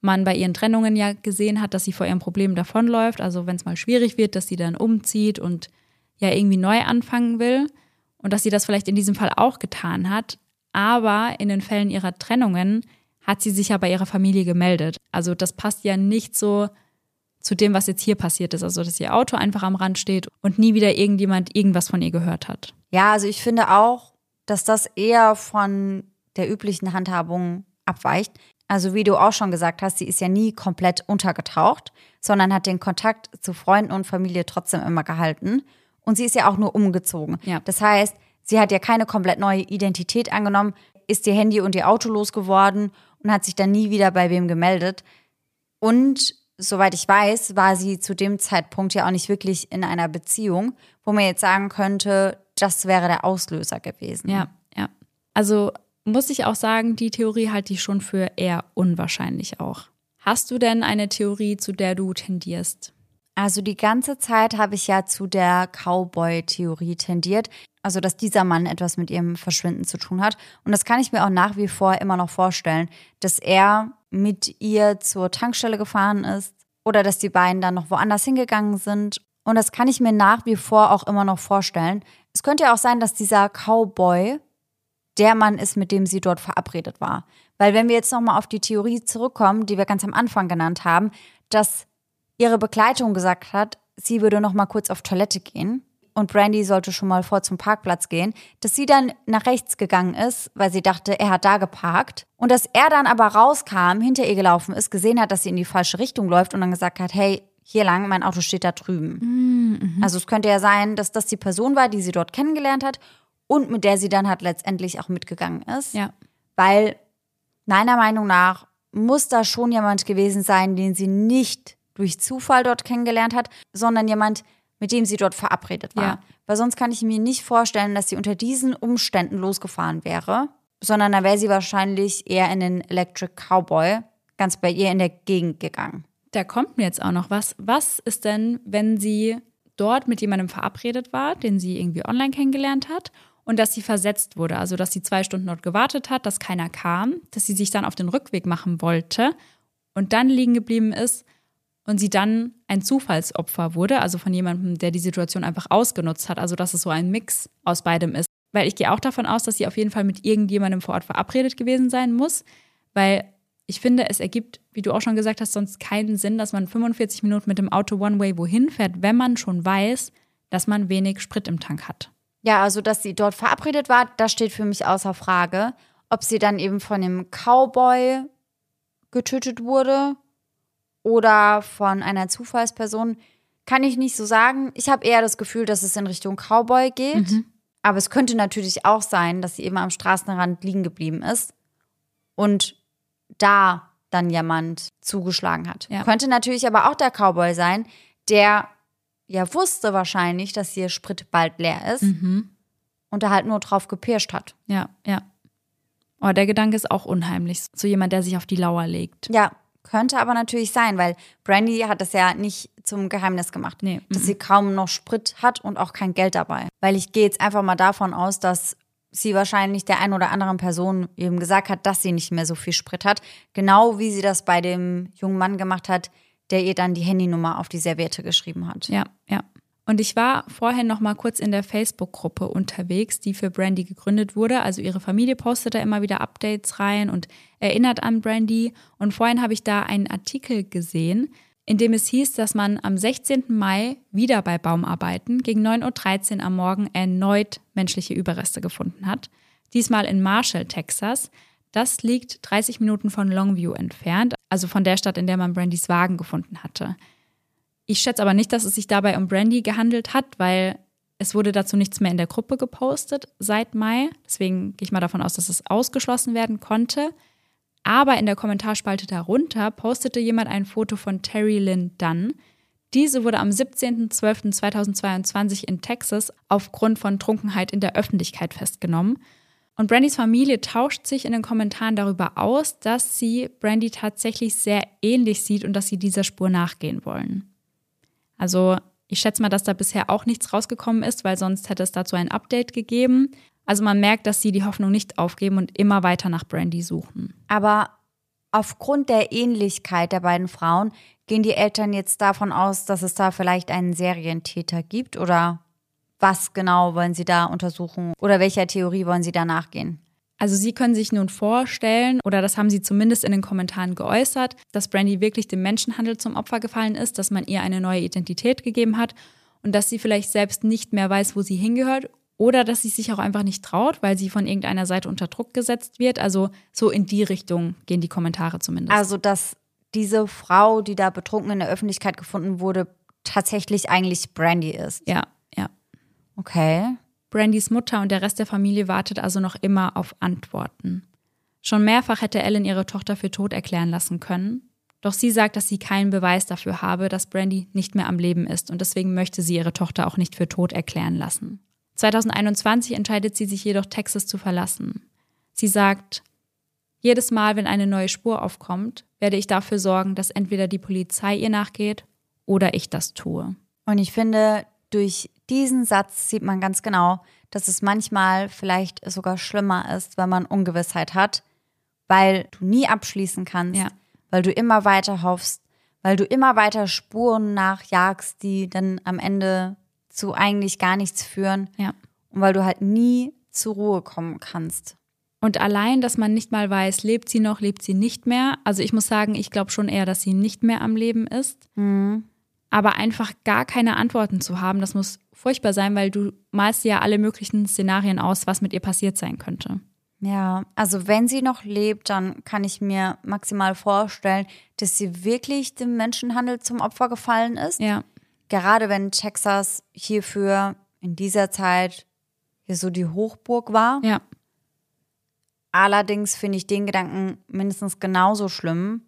man bei ihren Trennungen ja gesehen hat, dass sie vor ihrem Problem davonläuft. Also wenn es mal schwierig wird, dass sie dann umzieht und ja irgendwie neu anfangen will. Und dass sie das vielleicht in diesem Fall auch getan hat. Aber in den Fällen ihrer Trennungen hat sie sich ja bei ihrer Familie gemeldet. Also das passt ja nicht so zu dem, was jetzt hier passiert ist. Also dass ihr Auto einfach am Rand steht und nie wieder irgendjemand irgendwas von ihr gehört hat. Ja, also ich finde auch, dass das eher von der üblichen Handhabung abweicht. Also wie du auch schon gesagt hast, sie ist ja nie komplett untergetaucht, sondern hat den Kontakt zu Freunden und Familie trotzdem immer gehalten. Und sie ist ja auch nur umgezogen. Ja. Das heißt, sie hat ja keine komplett neue Identität angenommen, ist ihr Handy und ihr Auto losgeworden und hat sich dann nie wieder bei wem gemeldet. Und soweit ich weiß, war sie zu dem Zeitpunkt ja auch nicht wirklich in einer Beziehung, wo man jetzt sagen könnte, das wäre der Auslöser gewesen. Ja, ja. Also muss ich auch sagen, die Theorie halte ich schon für eher unwahrscheinlich auch. Hast du denn eine Theorie, zu der du tendierst? Also die ganze Zeit habe ich ja zu der Cowboy-Theorie tendiert. Also, dass dieser Mann etwas mit ihrem Verschwinden zu tun hat. Und das kann ich mir auch nach wie vor immer noch vorstellen, dass er mit ihr zur Tankstelle gefahren ist oder dass die beiden dann noch woanders hingegangen sind. Und das kann ich mir nach wie vor auch immer noch vorstellen. Es könnte ja auch sein, dass dieser Cowboy der Mann ist, mit dem sie dort verabredet war. Weil wenn wir jetzt nochmal auf die Theorie zurückkommen, die wir ganz am Anfang genannt haben, dass ihre Begleitung gesagt hat, sie würde noch mal kurz auf Toilette gehen und Brandy sollte schon mal vor zum Parkplatz gehen, dass sie dann nach rechts gegangen ist, weil sie dachte, er hat da geparkt und dass er dann aber rauskam, hinter ihr gelaufen ist, gesehen hat, dass sie in die falsche Richtung läuft und dann gesagt hat, hey, hier lang, mein Auto steht da drüben. Also es könnte ja sein, dass das die Person war, die sie dort kennengelernt hat und mit der sie dann halt letztendlich auch mitgegangen ist. Ja. Weil meiner Meinung nach muss da schon jemand gewesen sein, den sie nicht durch Zufall dort kennengelernt hat, sondern jemand, mit dem sie dort verabredet war. Ja. Weil sonst kann ich mir nicht vorstellen, dass sie unter diesen Umständen losgefahren wäre, sondern da wäre sie wahrscheinlich eher in den Electric Cowboy ganz bei ihr in der Gegend gegangen. Da kommt mir jetzt auch noch was. Was ist denn, wenn sie dort mit jemandem verabredet war, den sie irgendwie online kennengelernt hat und dass sie versetzt wurde? Also, dass sie zwei Stunden dort gewartet hat, dass keiner kam, dass sie sich dann auf den Rückweg machen wollte und dann liegen geblieben ist und sie dann ein Zufallsopfer wurde, also von jemandem, der die Situation einfach ausgenutzt hat. Also, dass es so ein Mix aus beidem ist. Weil ich gehe auch davon aus, dass sie auf jeden Fall mit irgendjemandem vor Ort verabredet gewesen sein muss, weil ich finde, es ergibt, wie du auch schon gesagt hast, sonst keinen Sinn, dass man 45 Minuten mit dem Auto One-Way wohin fährt, wenn man schon weiß, dass man wenig Sprit im Tank hat. Ja, also dass sie dort verabredet war, das steht für mich außer Frage. Ob sie dann eben von dem Cowboy getötet wurde oder von einer Zufallsperson, kann ich nicht so sagen. Ich habe eher das Gefühl, dass es in Richtung Cowboy geht. Aber es könnte natürlich auch sein, dass sie eben am Straßenrand liegen geblieben ist und da dann jemand zugeschlagen hat. Ja. Könnte natürlich aber auch der Cowboy sein, der ja wusste wahrscheinlich, dass ihr Sprit bald leer ist Mhm. und da halt nur drauf gepirscht hat. Ja, ja. Oh, der Gedanke ist auch unheimlich. So jemand, der sich auf die Lauer legt. Ja, könnte aber natürlich sein, weil Brandy hat das ja nicht zum Geheimnis gemacht, Nee, dass mhm. sie kaum noch Sprit hat und auch kein Geld dabei. Weil ich gehe jetzt einfach mal davon aus, dass sie wahrscheinlich der ein oder anderen Person eben gesagt hat, dass sie nicht mehr so viel Sprit hat. Genau wie sie das bei dem jungen Mann gemacht hat, der ihr dann die Handynummer auf die Serviette geschrieben hat. Ja, ja. Und ich war vorhin noch mal kurz in der Facebook-Gruppe unterwegs, die für Brandy gegründet wurde. Also ihre Familie postet da immer wieder Updates rein und erinnert an Brandy. Und vorhin habe ich da einen Artikel gesehen, in dem es hieß, dass man am 16. Mai wieder bei Baumarbeiten gegen 9.13 Uhr am Morgen erneut menschliche Überreste gefunden hat. Diesmal in Marshall, Texas. Das liegt 30 Minuten von Longview entfernt, also von der Stadt, in der man Brandys Wagen gefunden hatte. Ich schätze aber nicht, dass es sich dabei um Brandy gehandelt hat, weil es wurde dazu nichts mehr in der Gruppe gepostet seit Mai. Deswegen gehe ich mal davon aus, dass es ausgeschlossen werden konnte. Aber in der Kommentarspalte darunter postete jemand ein Foto von Terry Lynn Dunn. Diese wurde am 17.12.2022 in Texas aufgrund von Trunkenheit in der Öffentlichkeit festgenommen. Und Brandys Familie tauscht sich in den Kommentaren darüber aus, dass sie Brandy tatsächlich sehr ähnlich sieht und dass sie dieser Spur nachgehen wollen. Also ich schätze mal, dass da bisher auch nichts rausgekommen ist, weil sonst hätte es dazu ein Update gegeben. Also man merkt, dass sie die Hoffnung nicht aufgeben und immer weiter nach Brandy suchen. Aber aufgrund der Ähnlichkeit der beiden Frauen gehen die Eltern jetzt davon aus, dass es da vielleicht einen Serientäter gibt oder was genau wollen sie da untersuchen oder welcher Theorie wollen sie da nachgehen? Also Sie können sich nun vorstellen, oder das haben Sie zumindest in den Kommentaren geäußert, dass Brandy wirklich dem Menschenhandel zum Opfer gefallen ist, dass man ihr eine neue Identität gegeben hat und dass sie vielleicht selbst nicht mehr weiß, wo sie hingehört oder dass sie sich auch einfach nicht traut, weil sie von irgendeiner Seite unter Druck gesetzt wird. Also so in die Richtung gehen die Kommentare zumindest. Also, dass diese Frau, die da betrunken in der Öffentlichkeit gefunden wurde, tatsächlich eigentlich Brandy ist. ja, ja. Okay. Brandys Mutter und der Rest der Familie wartet also noch immer auf Antworten. Schon mehrfach hätte Ellen ihre Tochter für tot erklären lassen können. Doch sie sagt, dass sie keinen Beweis dafür habe, dass Brandy nicht mehr am Leben ist und deswegen möchte sie ihre Tochter auch nicht für tot erklären lassen. 2021 entscheidet sie sich jedoch, Texas zu verlassen. Sie sagt, jedes Mal, wenn eine neue Spur aufkommt, werde ich dafür sorgen, dass entweder die Polizei ihr nachgeht oder ich das tue. Und ich finde, durch diesen Satz sieht man ganz genau, dass es manchmal vielleicht sogar schlimmer ist, wenn man Ungewissheit hat, weil du nie abschließen kannst, Ja. weil du immer weiter hoffst, weil du immer weiter Spuren nachjagst, die dann am Ende zu eigentlich gar nichts führen Ja. und weil du halt nie zur Ruhe kommen kannst. Und allein, dass man nicht mal weiß, lebt sie noch, lebt sie nicht mehr. Also ich muss sagen, ich glaube schon eher, dass sie nicht mehr am Leben ist. Aber einfach gar keine Antworten zu haben, das muss furchtbar sein, weil du malst dir ja alle möglichen Szenarien aus, was mit ihr passiert sein könnte. Ja, also wenn sie noch lebt, dann kann ich mir maximal vorstellen, dass sie wirklich dem Menschenhandel zum Opfer gefallen ist. Ja, Gerade wenn Texas hierfür in dieser Zeit hier so die Hochburg war. ja, Allerdings finde ich den Gedanken mindestens genauso schlimm,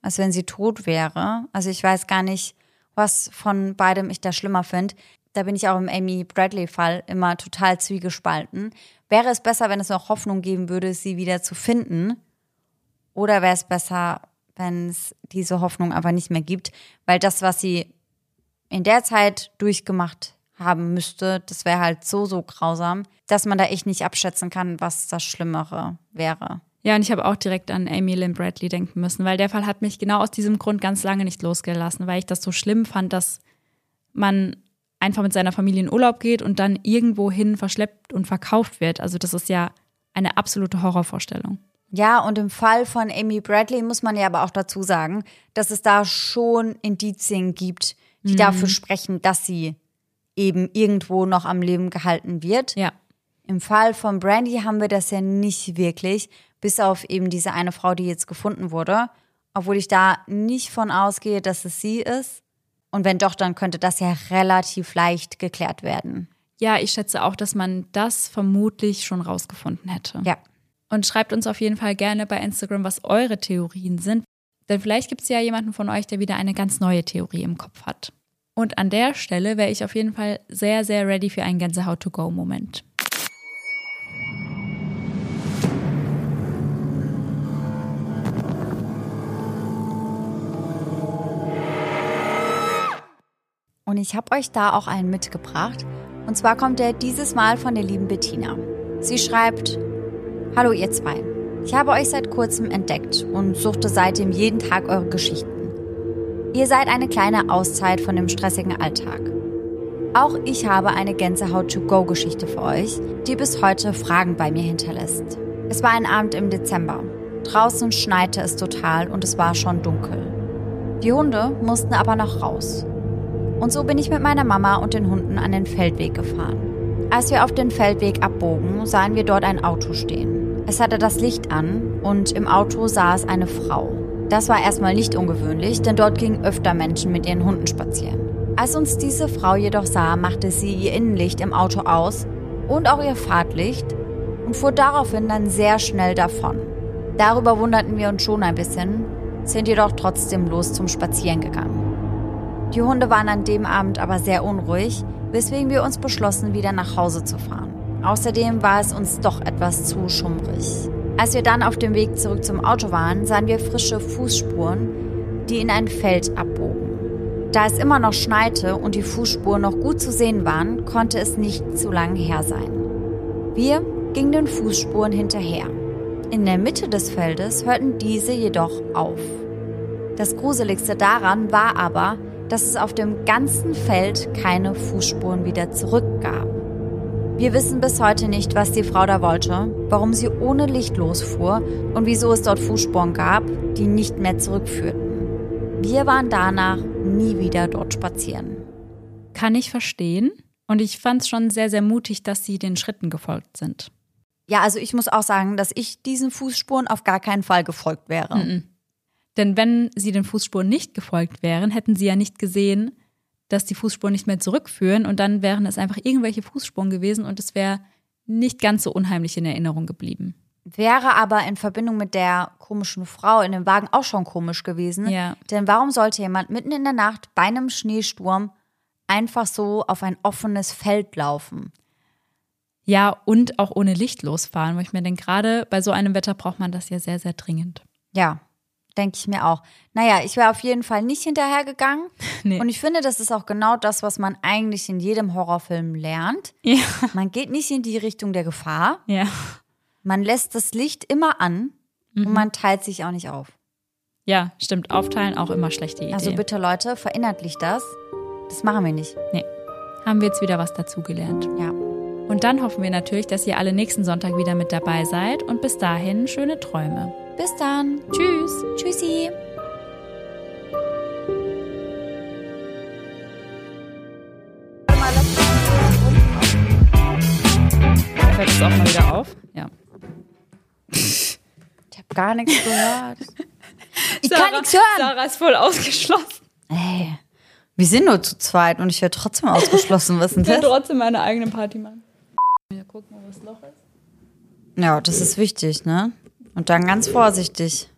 als wenn sie tot wäre. Also ich weiß gar nicht, was von beidem ich da schlimmer finde. Da bin ich auch im Amy Bradley-Fall immer total zwiegespalten. Wäre es besser, wenn es noch Hoffnung geben würde, sie wieder zu finden? Oder wäre es besser, wenn es diese Hoffnung aber nicht mehr gibt? Weil das, was sie in der Zeit durchgemacht haben müsste, das wäre halt so, so grausam, dass man da echt nicht abschätzen kann, was das Schlimmere wäre. Ja, und ich habe auch direkt an Amy Lynn Bradley denken müssen, weil der Fall hat mich genau aus diesem Grund ganz lange nicht losgelassen, weil ich das so schlimm fand, dass man einfach mit seiner Familie in Urlaub geht und dann irgendwohin verschleppt und verkauft wird. Also das ist ja eine absolute Horrorvorstellung. Ja, und im Fall von Amy Bradley muss man ja aber auch dazu sagen, dass es da schon Indizien gibt, die dafür sprechen, dass sie eben irgendwo noch am Leben gehalten wird. Ja, Im Fall von Brandy haben wir das ja nicht wirklich, bis auf eben diese eine Frau, die jetzt gefunden wurde. Obwohl ich da nicht von ausgehe, dass es sie ist. Und wenn doch, dann könnte das ja relativ leicht geklärt werden. ja, ich schätze auch, dass man das vermutlich schon rausgefunden hätte. Ja. Und schreibt uns auf jeden Fall gerne bei Instagram, was eure Theorien sind. Denn vielleicht gibt es ja jemanden von euch, der wieder eine ganz neue Theorie im Kopf hat. Und an der Stelle wäre ich auf jeden Fall sehr, sehr ready für einen Gänsehaut-to-go-Moment. Und ich habe euch da auch einen mitgebracht. Und zwar kommt er dieses Mal von der lieben Bettina. Sie schreibt, Hallo ihr zwei. Ich habe euch seit kurzem entdeckt und suchte seitdem jeden Tag eure Geschichten. Ihr seid eine kleine Auszeit von dem stressigen Alltag. Auch ich habe eine Gänsehaut-to-go-Geschichte für euch, die bis heute Fragen bei mir hinterlässt. Es war ein Abend im Dezember. Draußen schneite es total und es war schon dunkel. Die Hunde mussten aber noch raus. Und so bin ich mit meiner Mama und den Hunden an den Feldweg gefahren. Als wir auf den Feldweg abbogen, sahen wir dort ein Auto stehen. Es hatte das Licht an und im Auto saß eine Frau. Das war erstmal nicht ungewöhnlich, denn dort gingen öfter Menschen mit ihren Hunden spazieren. Als uns diese Frau jedoch sah, machte sie ihr Innenlicht im Auto aus und auch ihr Fahrtlicht und fuhr daraufhin dann sehr schnell davon. Darüber wunderten wir uns schon ein bisschen, sind jedoch trotzdem los zum Spazieren gegangen. Die Hunde waren an dem Abend aber sehr unruhig, weswegen wir uns beschlossen, wieder nach Hause zu fahren. Außerdem war es uns doch etwas zu schummrig. Als wir dann auf dem Weg zurück zum Auto waren, sahen wir frische Fußspuren, die in ein Feld abbogen. Da es immer noch schneite und die Fußspuren noch gut zu sehen waren, konnte es nicht zu lang her sein. Wir gingen den Fußspuren hinterher. In der Mitte des Feldes hörten diese jedoch auf. Das Gruseligste daran war aber, dass es auf dem ganzen Feld keine Fußspuren wieder zurückgab. Wir wissen bis heute nicht, was die Frau da wollte, warum sie ohne Licht losfuhr und wieso es dort Fußspuren gab, die nicht mehr zurückführten. Wir waren danach nie wieder dort spazieren. Kann ich verstehen. Und ich fand es schon sehr, sehr mutig, dass sie den Schritten gefolgt sind. Ja, also ich muss auch sagen, dass ich diesen Fußspuren auf gar keinen Fall gefolgt wäre. Mhm. Denn wenn sie den Fußspuren nicht gefolgt wären, hätten sie ja nicht gesehen, dass die Fußspuren nicht mehr zurückführen und dann wären es einfach irgendwelche Fußspuren gewesen und es wäre nicht ganz so unheimlich in Erinnerung geblieben. Wäre aber in Verbindung mit der komischen Frau in dem Wagen auch schon komisch gewesen. Ja. Denn warum sollte jemand mitten in der Nacht bei einem Schneesturm einfach so auf ein offenes Feld laufen? Ja, und auch ohne Licht losfahren, weil ich mir denke, gerade bei so einem Wetter braucht man das ja sehr, sehr dringend. Ja, denke ich mir auch. Naja, ich wäre auf jeden Fall nicht hinterhergegangen. Nee. Und ich finde, das ist auch genau das, was man eigentlich in jedem Horrorfilm lernt. Ja. Man geht nicht in die Richtung der Gefahr. Ja. Man lässt das Licht immer an Mhm. und man teilt sich auch nicht auf. Ja, stimmt. Aufteilen auch immer schlechte Idee. Also bitte Leute, verinnerlicht das. Das machen wir nicht. Nee. Haben wir jetzt wieder was dazugelernt. Ja. Und dann hoffen wir natürlich, dass ihr alle nächsten Sonntag wieder mit dabei seid und bis dahin schöne Träume. Bis dann. Tschüss. Tschüssi. Fällt es auch mal wieder auf? Ja. Ich habe gar nichts gehört. Ich Sarah, kann nichts hören. Sarah ist voll ausgeschlossen. Ey, wir sind nur zu zweit und ich werde trotzdem ausgeschlossen. Was ist denn Ich will das? trotzdem meine eigene Party machen. Ja, gucken, wo das Loch ist. Ja, das ist wichtig, ne? Und dann ganz vorsichtig.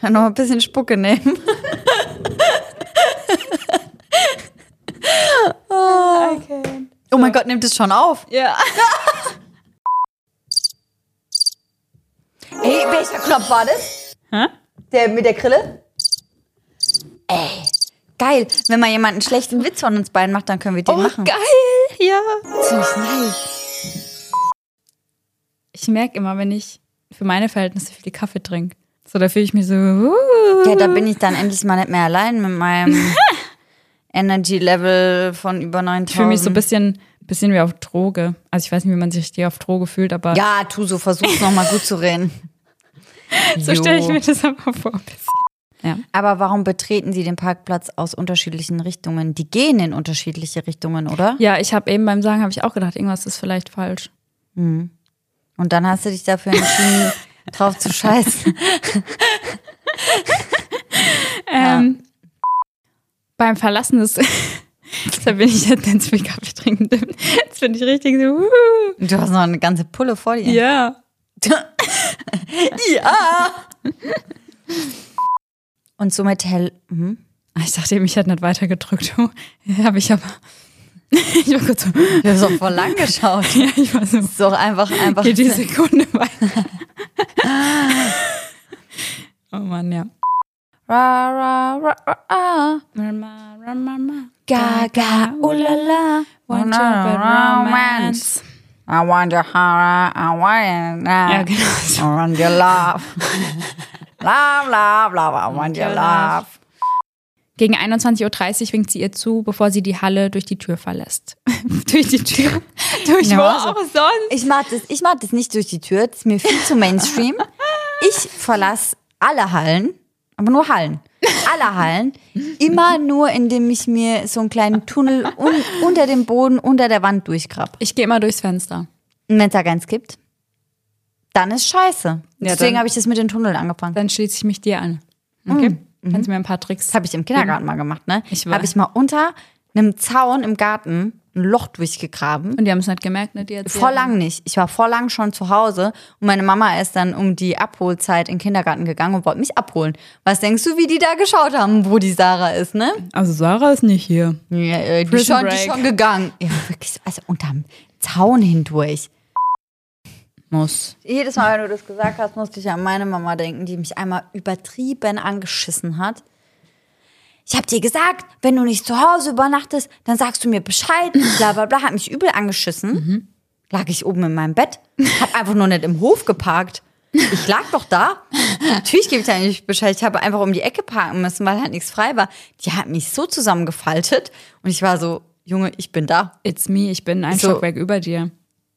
Ja, noch ein bisschen Spucke nehmen. Okay. Oh mein Gott, nimmt es schon auf. Ja. Ey, welcher Knopf war das? Hä? Der mit der Grille? Ey, geil. Wenn mal jemand einen schlechten Witz von uns beiden macht, dann können wir den machen. Oh, geil. Ja. Ziemlich nice. Ich merke immer, wenn ich für meine Verhältnisse viel Kaffee trinke. So, da fühle ich mich so. Uh. Ja, da bin ich dann endlich mal nicht mehr allein mit meinem Energy-Level von über 9000. Ich fühle mich so ein bisschen, bisschen wie auf Droge. Also ich weiß nicht, wie man sich richtig auf Droge fühlt, aber Ja, tu so, versuch's nochmal gut zu reden. so stelle ich mir das aber vor. Ja. Aber warum betreten Sie den Parkplatz aus unterschiedlichen Richtungen? Die gehen in unterschiedliche Richtungen, oder? ja, ich habe eben beim Sagen habe ich auch gedacht, irgendwas ist vielleicht falsch. Und dann hast du dich dafür entschieden, drauf zu scheißen. Ähm, beim Verlassen des. da bin ich jetzt viel Kaffee trinken. Jetzt bin ich richtig so. Uh. Du hast noch eine ganze Pulle vor dir. Ja. ja. Und somit hell. Hm? Ich dachte, mich hat nicht weitergedrückt. Ja, habe ich aber. Ich war kurz so. Du hast doch voll lang geschaut. Ja, ich war so. Ist doch einfach, einfach. Geht die Sekunde weiter. oh Mann, ja. Ra, ra, ra, ra, ra. Mama, mama. Gaga, oh la la. Want your romance. I want your heart, I want your Ja, genau. I want your love. love, love, love, I want your love. Gegen 21.30 Uhr winkt sie ihr zu, bevor sie die Halle durch die Tür verlässt. durch die Tür? durch Ja, wo also- auch sonst? Ich mag das, ich mag das nicht durch die Tür, das ist mir viel zu Mainstream. Ich verlasse alle Hallen, aber nur Hallen. Alle Hallen. Immer nur, indem ich mir so einen kleinen Tunnel un unter dem Boden, unter der Wand durchgrab. Ich gehe immer durchs Fenster. Und wenn es da keins gibt, dann ist scheiße. Deswegen dann- habe ich das mit den Tunneln angefangen. Dann schließe ich mich dir an. Okay? Kannst du mir ein paar Tricks Das habe ich im Kindergarten mal gemacht, ne? Ich weiß. Habe ich mal unter einem Zaun im Garten ein Loch durchgegraben. Und die haben es nicht gemerkt, ne? Die Erzieherin? Vor lang nicht. Ich war vor lang schon zu Hause und meine Mama ist dann um die Abholzeit in den Kindergarten gegangen und wollte mich abholen. Was denkst du, wie die da geschaut haben, wo die Sarah ist, ne? Also Sarah ist nicht hier. Ja, äh, die, schon, die schon gegangen. Ja, wirklich, also unterm Zaun hindurch. Muss. Jedes Mal, wenn du das gesagt hast, musste ich an meine Mama denken, die mich einmal übertrieben angeschissen hat. Ich hab dir gesagt, wenn du nicht zu Hause übernachtest, dann sagst du mir Bescheid. Bla bla bla, hat mich übel angeschissen. Lag ich oben in meinem Bett, hab einfach nur nicht im Hof geparkt. Ich lag doch da. Natürlich gebe ich da nicht Bescheid. Ich habe einfach um die Ecke parken müssen, weil halt nichts frei war. Die hat mich so zusammengefaltet und ich war so, Junge, ich bin da. It's me, ich bin ein So. Stockwerk über dir.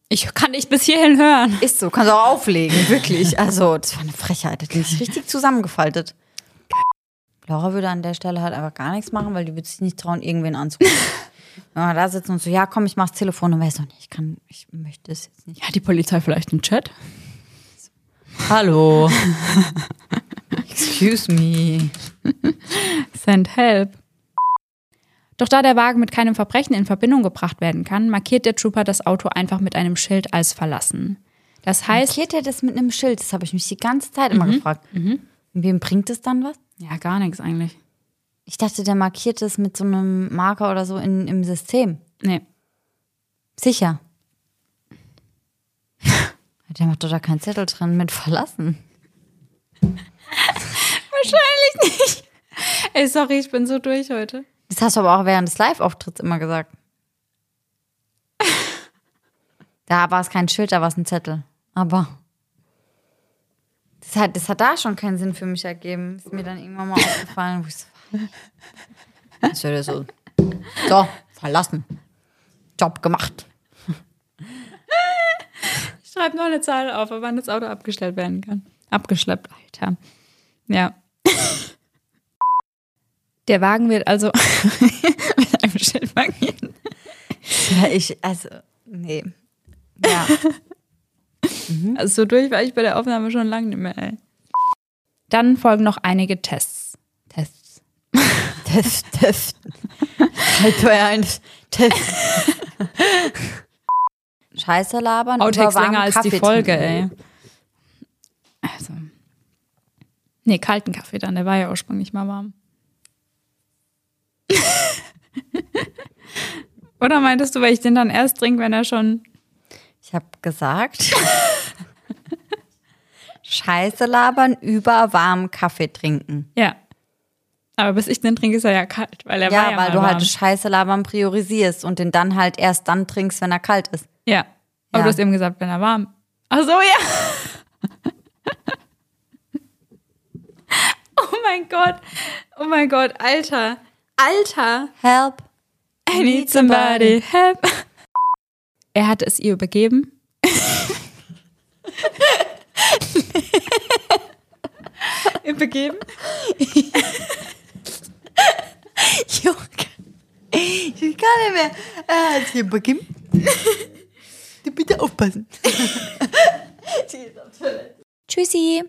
Ich kann dich bis hierhin hören. Ist so, kannst du auch auflegen, wirklich. Also, das war eine Frechheit. Das mich richtig zusammengefaltet. Laura würde an der Stelle halt einfach gar nichts machen, weil die würde sich nicht trauen, irgendwen anzurufen. Wenn wir da sitzen und so, ja, komm, ich mach's Telefon und weiß doch nicht, ich kann, ich möchte es jetzt nicht. Ja, die Polizei vielleicht im Chat. Hallo. Excuse me. Send help. Doch da der Wagen mit keinem Verbrechen in Verbindung gebracht werden kann, markiert der Trooper das Auto einfach mit einem Schild als verlassen. Das heißt, Markiert er das mit einem Schild? Das habe ich mich die ganze Zeit immer gefragt. Und wem bringt es dann was? ja, gar nichts eigentlich. Ich dachte, der markiert es mit so einem Marker oder so in, im System. Nee. Sicher. Der macht doch da keinen Zettel drin mit verlassen. Wahrscheinlich nicht. Ey, sorry, ich bin so durch heute. Das hast du aber auch während des Live-Auftritts immer gesagt. Da war es kein Schild, da war es ein Zettel. Aber das hat, das hat da schon keinen Sinn für mich ergeben. Ist mir dann irgendwann mal aufgefallen, wo ich so, das wäre so, so, verlassen. Job gemacht. Ich schreibe noch eine Zahl auf, wann das Auto abgestellt werden kann. Abgeschleppt, Alter. Ja. Der Wagen wird also mit einem Schild markiert. Ja, ich, also, nee. Ja. Also so durch war ich bei der Aufnahme schon lange nicht mehr, ey. Dann folgen noch einige Tests. Tests. Test, Test. Halt bei eins. Test. Scheiße labern. Outtakes länger als die Kaffee Folge, trinken. ey. Also. Nee, kalten Kaffee dann, der war ja ursprünglich mal warm. Oder meintest du, weil ich den dann erst trinke, wenn er schon. Ich habe gesagt. Scheiße labern über warmen Kaffee trinken. Ja. Aber bis ich den trinke, ist er ja kalt, weil er war Ja, ja weil du warm. halt Scheiße labern priorisierst und den dann halt erst dann trinkst, wenn er kalt ist. Ja. Aber Ja. du hast eben gesagt, wenn er warm. Ach so, ja. oh mein Gott. Oh mein Gott, Alter. Alter. Help. I need somebody. Help. Er hatte es ihr übergeben. übergeben? Junge. Ich kann nicht mehr. Er hat hier beginnt. Du bitte aufpassen. Tschüssi.